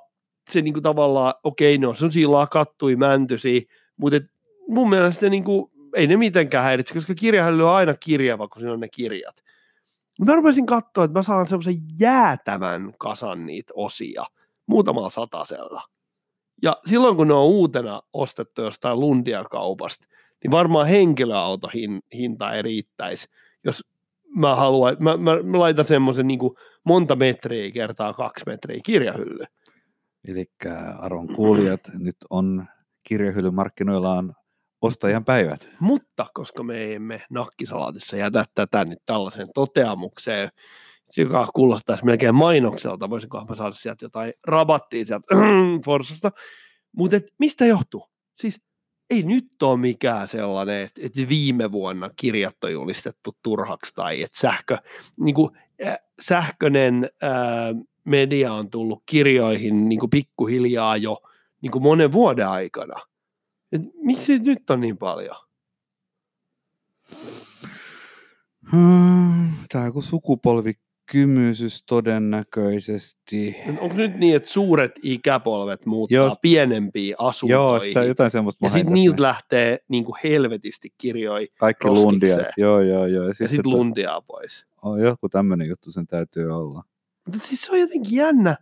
se niin kuin tavallaan, okei, ne on sellaisia lakattui, mäntyisiä, mutta et mun mielestä ne niin kuin, ei ne mitenkään häiritse, koska kirjahylly on aina kirjava, kun siinä on ne kirjat. Mä rupesin katsoa, että mä saan semmoisen jäätävän kasan niitä osia muutamalla satasella. Ja silloin, kun ne on uutena ostettu jostain Lundia kaupasta, niin varmaan henkilöauto hinta ei riittäisi, jos mä haluan, mä, mä, mä laitan semmoisen niin monta metriä kertaa kaksi metriä kirjahylly. Eli Aron kuulijat, nyt on kirjahyllymarkkinoilla on ostajan päivät. Mutta koska me emme nakkisalaatissa jätä tätä nyt tällaiseen toteamukseen, joka kuulostaisi melkein mainokselta, voisinkohan mä saada sieltä jotain rabattia sieltä Forsasta. Mutta mistä johtuu? Siis ei nyt ole mikään sellainen, että, että viime vuonna kirjat on julistettu turhaksi tai että sähkö, niin kuin, äh, sähköinen äh, media on tullut kirjoihin niin kuin pikkuhiljaa jo niin kuin monen vuoden aikana. Et miksi nyt on niin paljon? Hmm, Tämä on joku sukupolvikymysys todennäköisesti. Onko nyt niin, että suuret ikäpolvet muuttaa Joo. Joo. pienempiin Joo, asuntoihin? sitä, jotain semmoista ja sitten niiltä lähtee niin kuin helvetisti kirjoja Kaikki roskikseen. lundia. Joo, joo, joo. Ja ja sitten sitten lundia pois. on joku tämmöinen juttu sen täytyy olla. Mutta siis se on jotenkin jännä,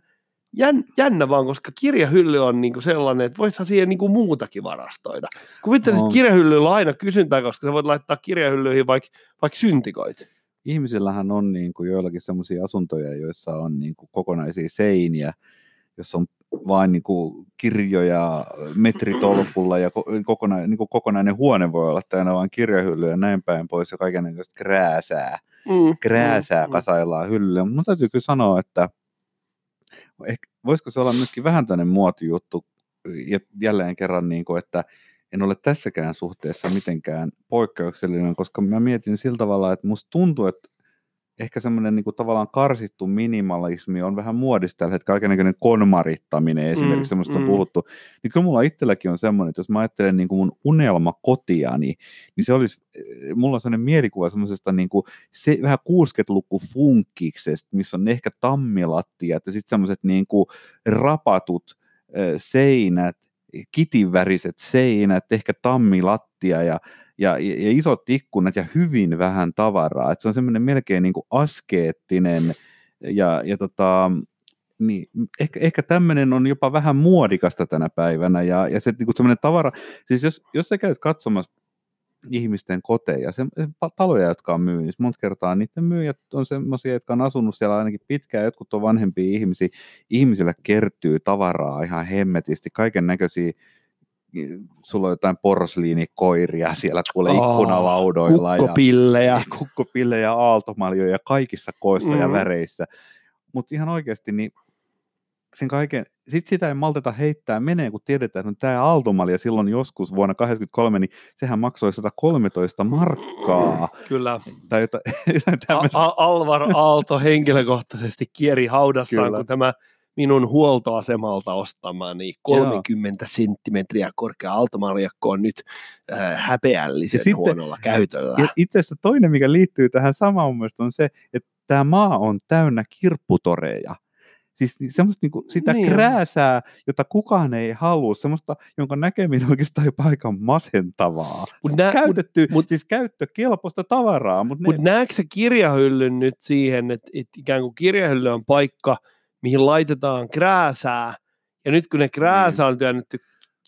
jän, jännä vaan, koska kirjahylly on niinku sellainen, että voisihan siihen niinku muutakin varastoida. Kuvittelisit, On. että kirjahyllyllä on aina kysyntää, koska sä voit laittaa kirjahyllyihin vaikka vaik syntikoita. Ihmisillähän on niin kuin joillakin semmoisia asuntoja, joissa on niin kuin kokonaisia seiniä, jossa on vain niin kuin kirjoja metritolkulla ja ko- kokonainen, niin kuin kokonainen huone voi olla täynnä vain kirjahyllyä ja näin päin pois ja kaikenlaista krääsää. Mm, krääsää mm, kasaillaan hyllyyn. Mutta täytyy kyllä sanoa, että ehkä, voisiko se olla myöskin vähän tämmöinen muotijuttu, ja jälleen kerran, niin kuin, että en ole tässäkään suhteessa mitenkään poikkeuksellinen, koska mä mietin sillä tavalla, että musta tuntuu, että ehkä semmoinen niin kuin tavallaan karsittu minimalismi on vähän muodista tällä hetkellä, kaikenlainen konmarittaminen esimerkiksi, Mm, semmoista on mm. puhuttu, niin kyllä mulla itselläkin on semmoinen, että jos mä ajattelen niin kuin mun unelmakotiani, niin se olisi, eh, mulla on sellainen mielikuva semmoisesta niin kuin se, vähän 60-luku funkiksesta, missä on ehkä tammilattiat ja sitten semmoiset niin kuin rapatut eh, seinät, kitinväriset seinät, ehkä tammilattia ja, ja, ja isot ikkunat ja hyvin vähän tavaraa. Et se on semmoinen melkein niin kuin askeettinen ja, ja tota, niin, ehkä, ehkä tämmöinen on jopa vähän muodikasta tänä päivänä ja, ja se niin semmoinen tavara, siis jos, jos sä käyt katsomassa ihmisten koteja, se, taloja, jotka on myynyt, monta kertaa niiden myyjät on semmoisia, jotka on asunut siellä ainakin pitkään, jotkut on vanhempia ihmisiä, ihmisillä kertyy tavaraa ihan hemmetisti, kaiken näköisiä sulla on jotain porsliinikoiria siellä kuule ikkunalaudoilla ja Kukkopillejä. kukkopillejä, aaltomaljoja kaikissa koissa ja Mhm. väreissä. Mutta ihan oikeasti, niin sen kaiken, sit sitä ei malteta heittää menee, kun tiedetään, että tämä aaltomalja silloin joskus vuonna 1983, niin sehän maksoi 113 markkaa. Kyllä. Tai jotain A- tämmöistä. A- Alvar Aalto henkilökohtaisesti kieri haudassaan, Kyllä. kun tämä minun huoltoasemalta ostamani 30 senttimetriä korkea aaltomaljakko on nyt äh, häpeällisen Ja sitten- huonolla käytöllä. Ja itse asiassa toinen, mikä liittyy tähän samaan mun mielestä on se, että tämä maa on täynnä kirpputoreja. Siis semmoista niinku, sitä Niin niin krääsää, jota kukaan ei halua, semmoista, jonka näkeminen oikeastaan jopa aika masentavaa. Mut nä- Käytetty, mut- mut, siis käyttökelpoista tavaraa, mutta Mutta näetkö sä kirjahyllyn nyt siihen, että, että ikään kuin kirjahylly on paikka, mihin laitetaan krääsää, ja nyt kun ne krääsää on työnnetty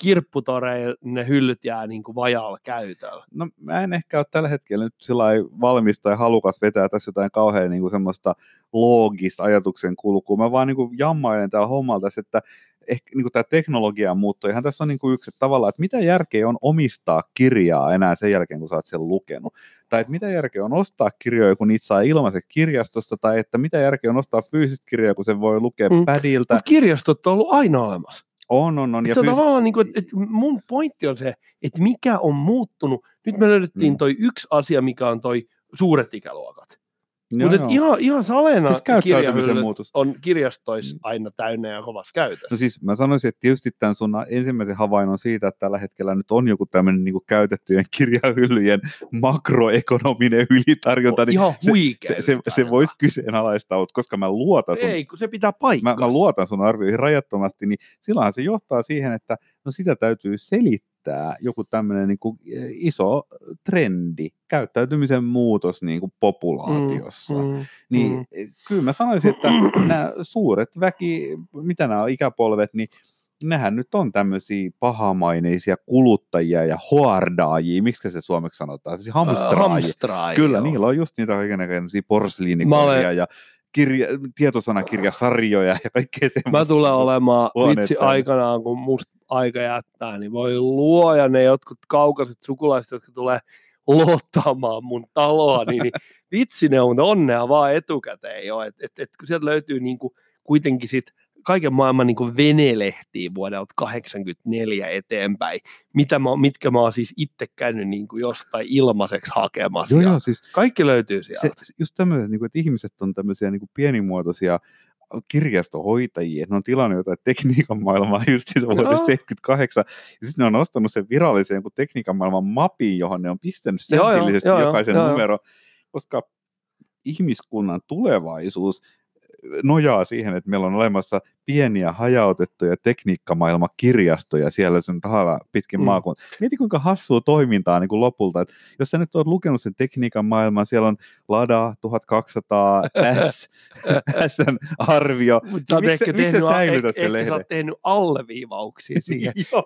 kirpputoreille, ne hyllyt jää niin kuin vajaalla käytöllä. no mä en ehkä ole tällä hetkellä nyt sillä valmis tai halukas vetää tässä jotain kauhean niin kuin semmoista loogista ajatuksen kulkua. Mä vaan niin kuin jammailen täällä hommalla tässä, että ehkä niin kuin tämä teknologia muuttuu. Ihan tässä on niin kuin yksi, että tavallaan, että mitä järkeä on omistaa kirjaa enää sen jälkeen, kun sä oot sen lukenut. Tai että mitä järkeä on ostaa kirjoja, kun niitä saa ilmaisen kirjastosta, tai että mitä järkeä on ostaa fyysistä kirjaa, kun sen voi lukea mm. pädiltä. Mutta kirjastot on ollut aina olemassa. On, on, on. Ja se on fyys- tavallaan niin kuin, että, että mun pointti on se, että mikä on muuttunut. Nyt me löydettiin Mm. toi yksi asia, mikä on toi suuret ikäluokat. Mutta joo. ihan, ihan salena Siis kirjahyllyt muutos. on kirjastoissa Mm. aina täynnä ja kovassa käytössä. No siis mä sanoisin, että tietysti tämän sun ensimmäisen havainnon siitä, että tällä hetkellä nyt on joku tämmöinen niin käytettyjen kirjahyllyjen makroekonominen ylitarjonta, niin ihan se- huikea. se, se, se voisi kyseenalaistaa, mutta koska mä luotan sun, Ei, kun se pitää mä, paikkansa. mä luotan sun arvioihin rajattomasti, niin silloinhan se johtaa siihen, että no sitä täytyy selittää joku tämmöinen niin kuin iso trendi, käyttäytymisen muutos niin kuin populaatiossa. Mm, Niin Mm. mm. kyllä mä sanoisin, että nämä suuret väki, mitä nämä on ikäpolvet, niin nehän nyt on tämmöisiä pahamaineisia kuluttajia ja hoardaajia, miksi se suomeksi sanotaan, siis hamstraajia. Hamstraajia. Kyllä, joo. niillä on just niitä kaikenlaisia porsliinikoria Mä olen- ja kirja, tietosanakirjasarjoja ja kaikkea semmoista. Mä tulen olemaan vitsi aikanaan, kun musta aika jättää, niin voi luoja ne jotkut kaukaiset sukulaiset, jotka tulee luottamaan mun taloa, niin, niin vitsi ne on onnea vaan etukäteen jo, että et, et, kun sieltä löytyy niinku kuitenkin sit kaiken maailman niinku venelehtiä vuodelta 84 eteenpäin, mitä mä, mitkä mä oon siis itse käynyt niinku jostain ilmaiseksi hakemassa. Joo, joo, siis Kaikki löytyy sieltä. se, just tämmöinen, niin kuin, että ihmiset on tämmöisiä niin kuin pienimuotoisia kirjastohoitajia, että ne on tilannut jotain tekniikan maailmaa just siitä vuodesta Joo. 78, ja sitten ne on ostanut sen virallisen jonkun tekniikan maailman mapin, johon ne on pistänyt sentillisesti jokaisen joo, joo. numero, koska ihmiskunnan tulevaisuus nojaa siihen, että meillä on olemassa pieniä hajautettuja tekniikkamaailmakirjastoja siellä sen tahalla pitkin Mm. maakunta. Mieti kuinka hassua toimintaa niin kuin lopulta, että jos sä nyt oot lukenut sen tekniikan maailman, siellä on Lada 1200 S, Sn arvio. Mutta oot Miksi ehkä miksi sä tehnyt, säilytät ehkä, sen ehkä sä lehden? oot tehnyt alleviivauksia siihen. Joo,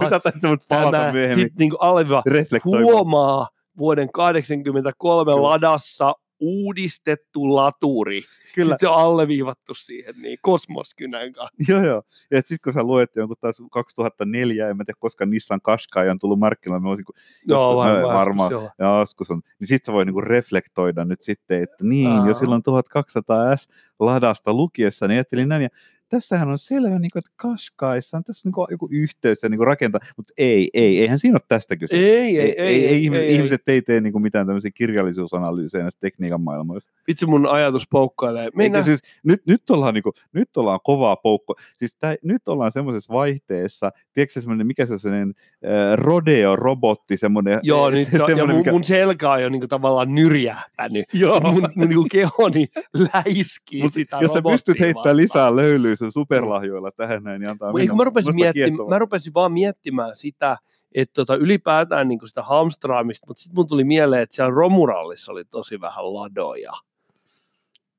Sä mut palata myöhemmin sit niinku alleviiva reflektoimaan. huomaa vuoden 83 Kyllä. ladassa uudistettu laturi. Kyllä, Sitten on alleviivattu siihen niin kosmoskynän kanssa. joo joo. Ja sitten kun sä luet jonkun taas 2004, en mä tiedä koska Nissan Qashqai on tullut markkinoille, mä olisin, kun Joo, Joskus- varmaan. varmaan. Joo. joskus on, niin sit sä voi niinku reflektoida nyt sitten, että niin, Aa. jo silloin 1200 S ladasta lukiessa, niin ajattelin näin, ja tässähän on selvä, niin kuin, että Qashqaissa on tässä niin joku yhteys ja niin rakentaa, mutta ei, ei, eihän siinä ole tästä kyse. Ei, ei, ei, ei, ei, ihmiset, ei, ihmiset ei tee niin kuin mitään tämmöisiä kirjallisuusanalyysejä näistä tekniikan maailmoista. Vitsi mun ajatus poukkailee. Eikä Mennään. siis, nyt, nyt, ollaan, niin kuin, nyt ollaan kovaa poukko. Siis tää, nyt ollaan semmoisessa vaihteessa, tiedätkö semmoinen, mikä se on semmoinen äh, rodeo-robotti, semmoinen, Joo, nyt, ja semmoinen, mun, mun selkä on jo niinku tavallaan nyrjähtänyt. Joo. Mun, mun niinku kehoni läiskii Mut sitä jos sä pystyt heittämään lisää löylyä sun superlahjoilla tähän näin, niin antaa Eikö mä rupesin, miettimään, mä rupesin vaan miettimään sitä, että tota, ylipäätään niin sitä hamstraamista, mutta sitten mun tuli mieleen, että siellä Romurallissa oli tosi vähän ladoja.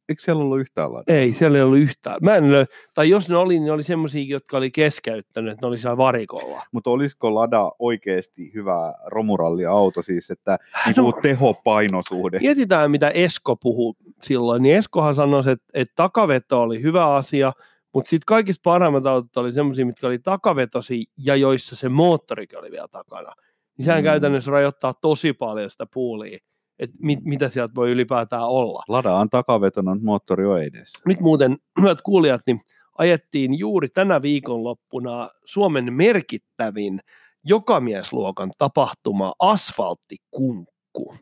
Eikö siellä ollut yhtään ladaa? Ei, siellä ei ollut yhtään. Mä en löy, tai jos ne oli, niin ne oli semmoisia, jotka oli keskeyttänyt, että ne oli siellä varikolla. Mutta olisiko Lada oikeasti hyvä romuralliauto, siis että niin No. tehopainosuhde? Mietitään, mitä Esko puhui silloin, niin Eskohan sanoi, että, että takaveto oli hyvä asia, mutta sitten kaikista parhaimmat autot oli semmoisia, mitkä oli takavetosi ja joissa se moottorikin oli vielä takana. Niin sehän Mm. käytännössä rajoittaa tosi paljon sitä puulia, että mit, mitä sieltä voi ylipäätään olla. Lada on takavetoinen, mutta moottori on edessä. Nyt muuten, hyvät kuulijat, niin ajettiin juuri tänä viikonloppuna Suomen merkittävin jokamiesluokan tapahtuma Asfalttikunkku.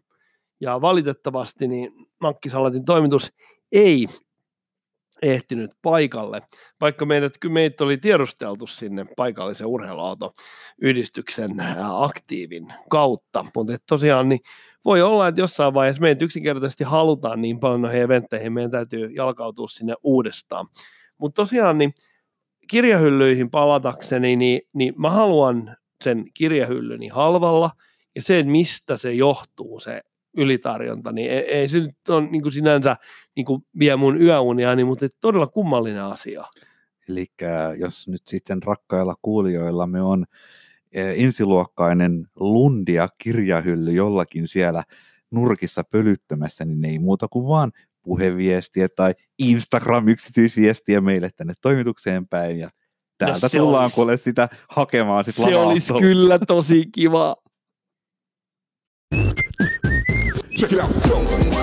Ja valitettavasti niin Makkisalatin toimitus ei ehtinyt paikalle, vaikka meidät, meitä oli tiedusteltu sinne paikallisen urheiluautoyhdistyksen ää, aktiivin kautta, mutta tosiaan niin voi olla, että jossain vaiheessa meitä yksinkertaisesti halutaan niin paljon noihin eventteihin, meidän täytyy jalkautua sinne uudestaan. Mutta tosiaan niin kirjahyllyihin palatakseni, niin, niin mä haluan sen kirjahyllyni halvalla, ja se, mistä se johtuu, se ylitarjonta, niin ei, ei se nyt ole niin kuin sinänsä niin kuin vie mun yöuniani, mutta et todella kummallinen asia. Eli jos nyt sitten rakkailla kuulijoillamme on eh, ensiluokkainen lundia kirjahylly jollakin siellä nurkissa pölyttämässä, niin ei muuta kuin vaan puheviestiä tai Instagram-yksityisviestiä meille tänne toimitukseen päin ja täältä se tullaan olisi- kuule sitä hakemaan sit Se olisi kyllä tosi kiva. Check it out.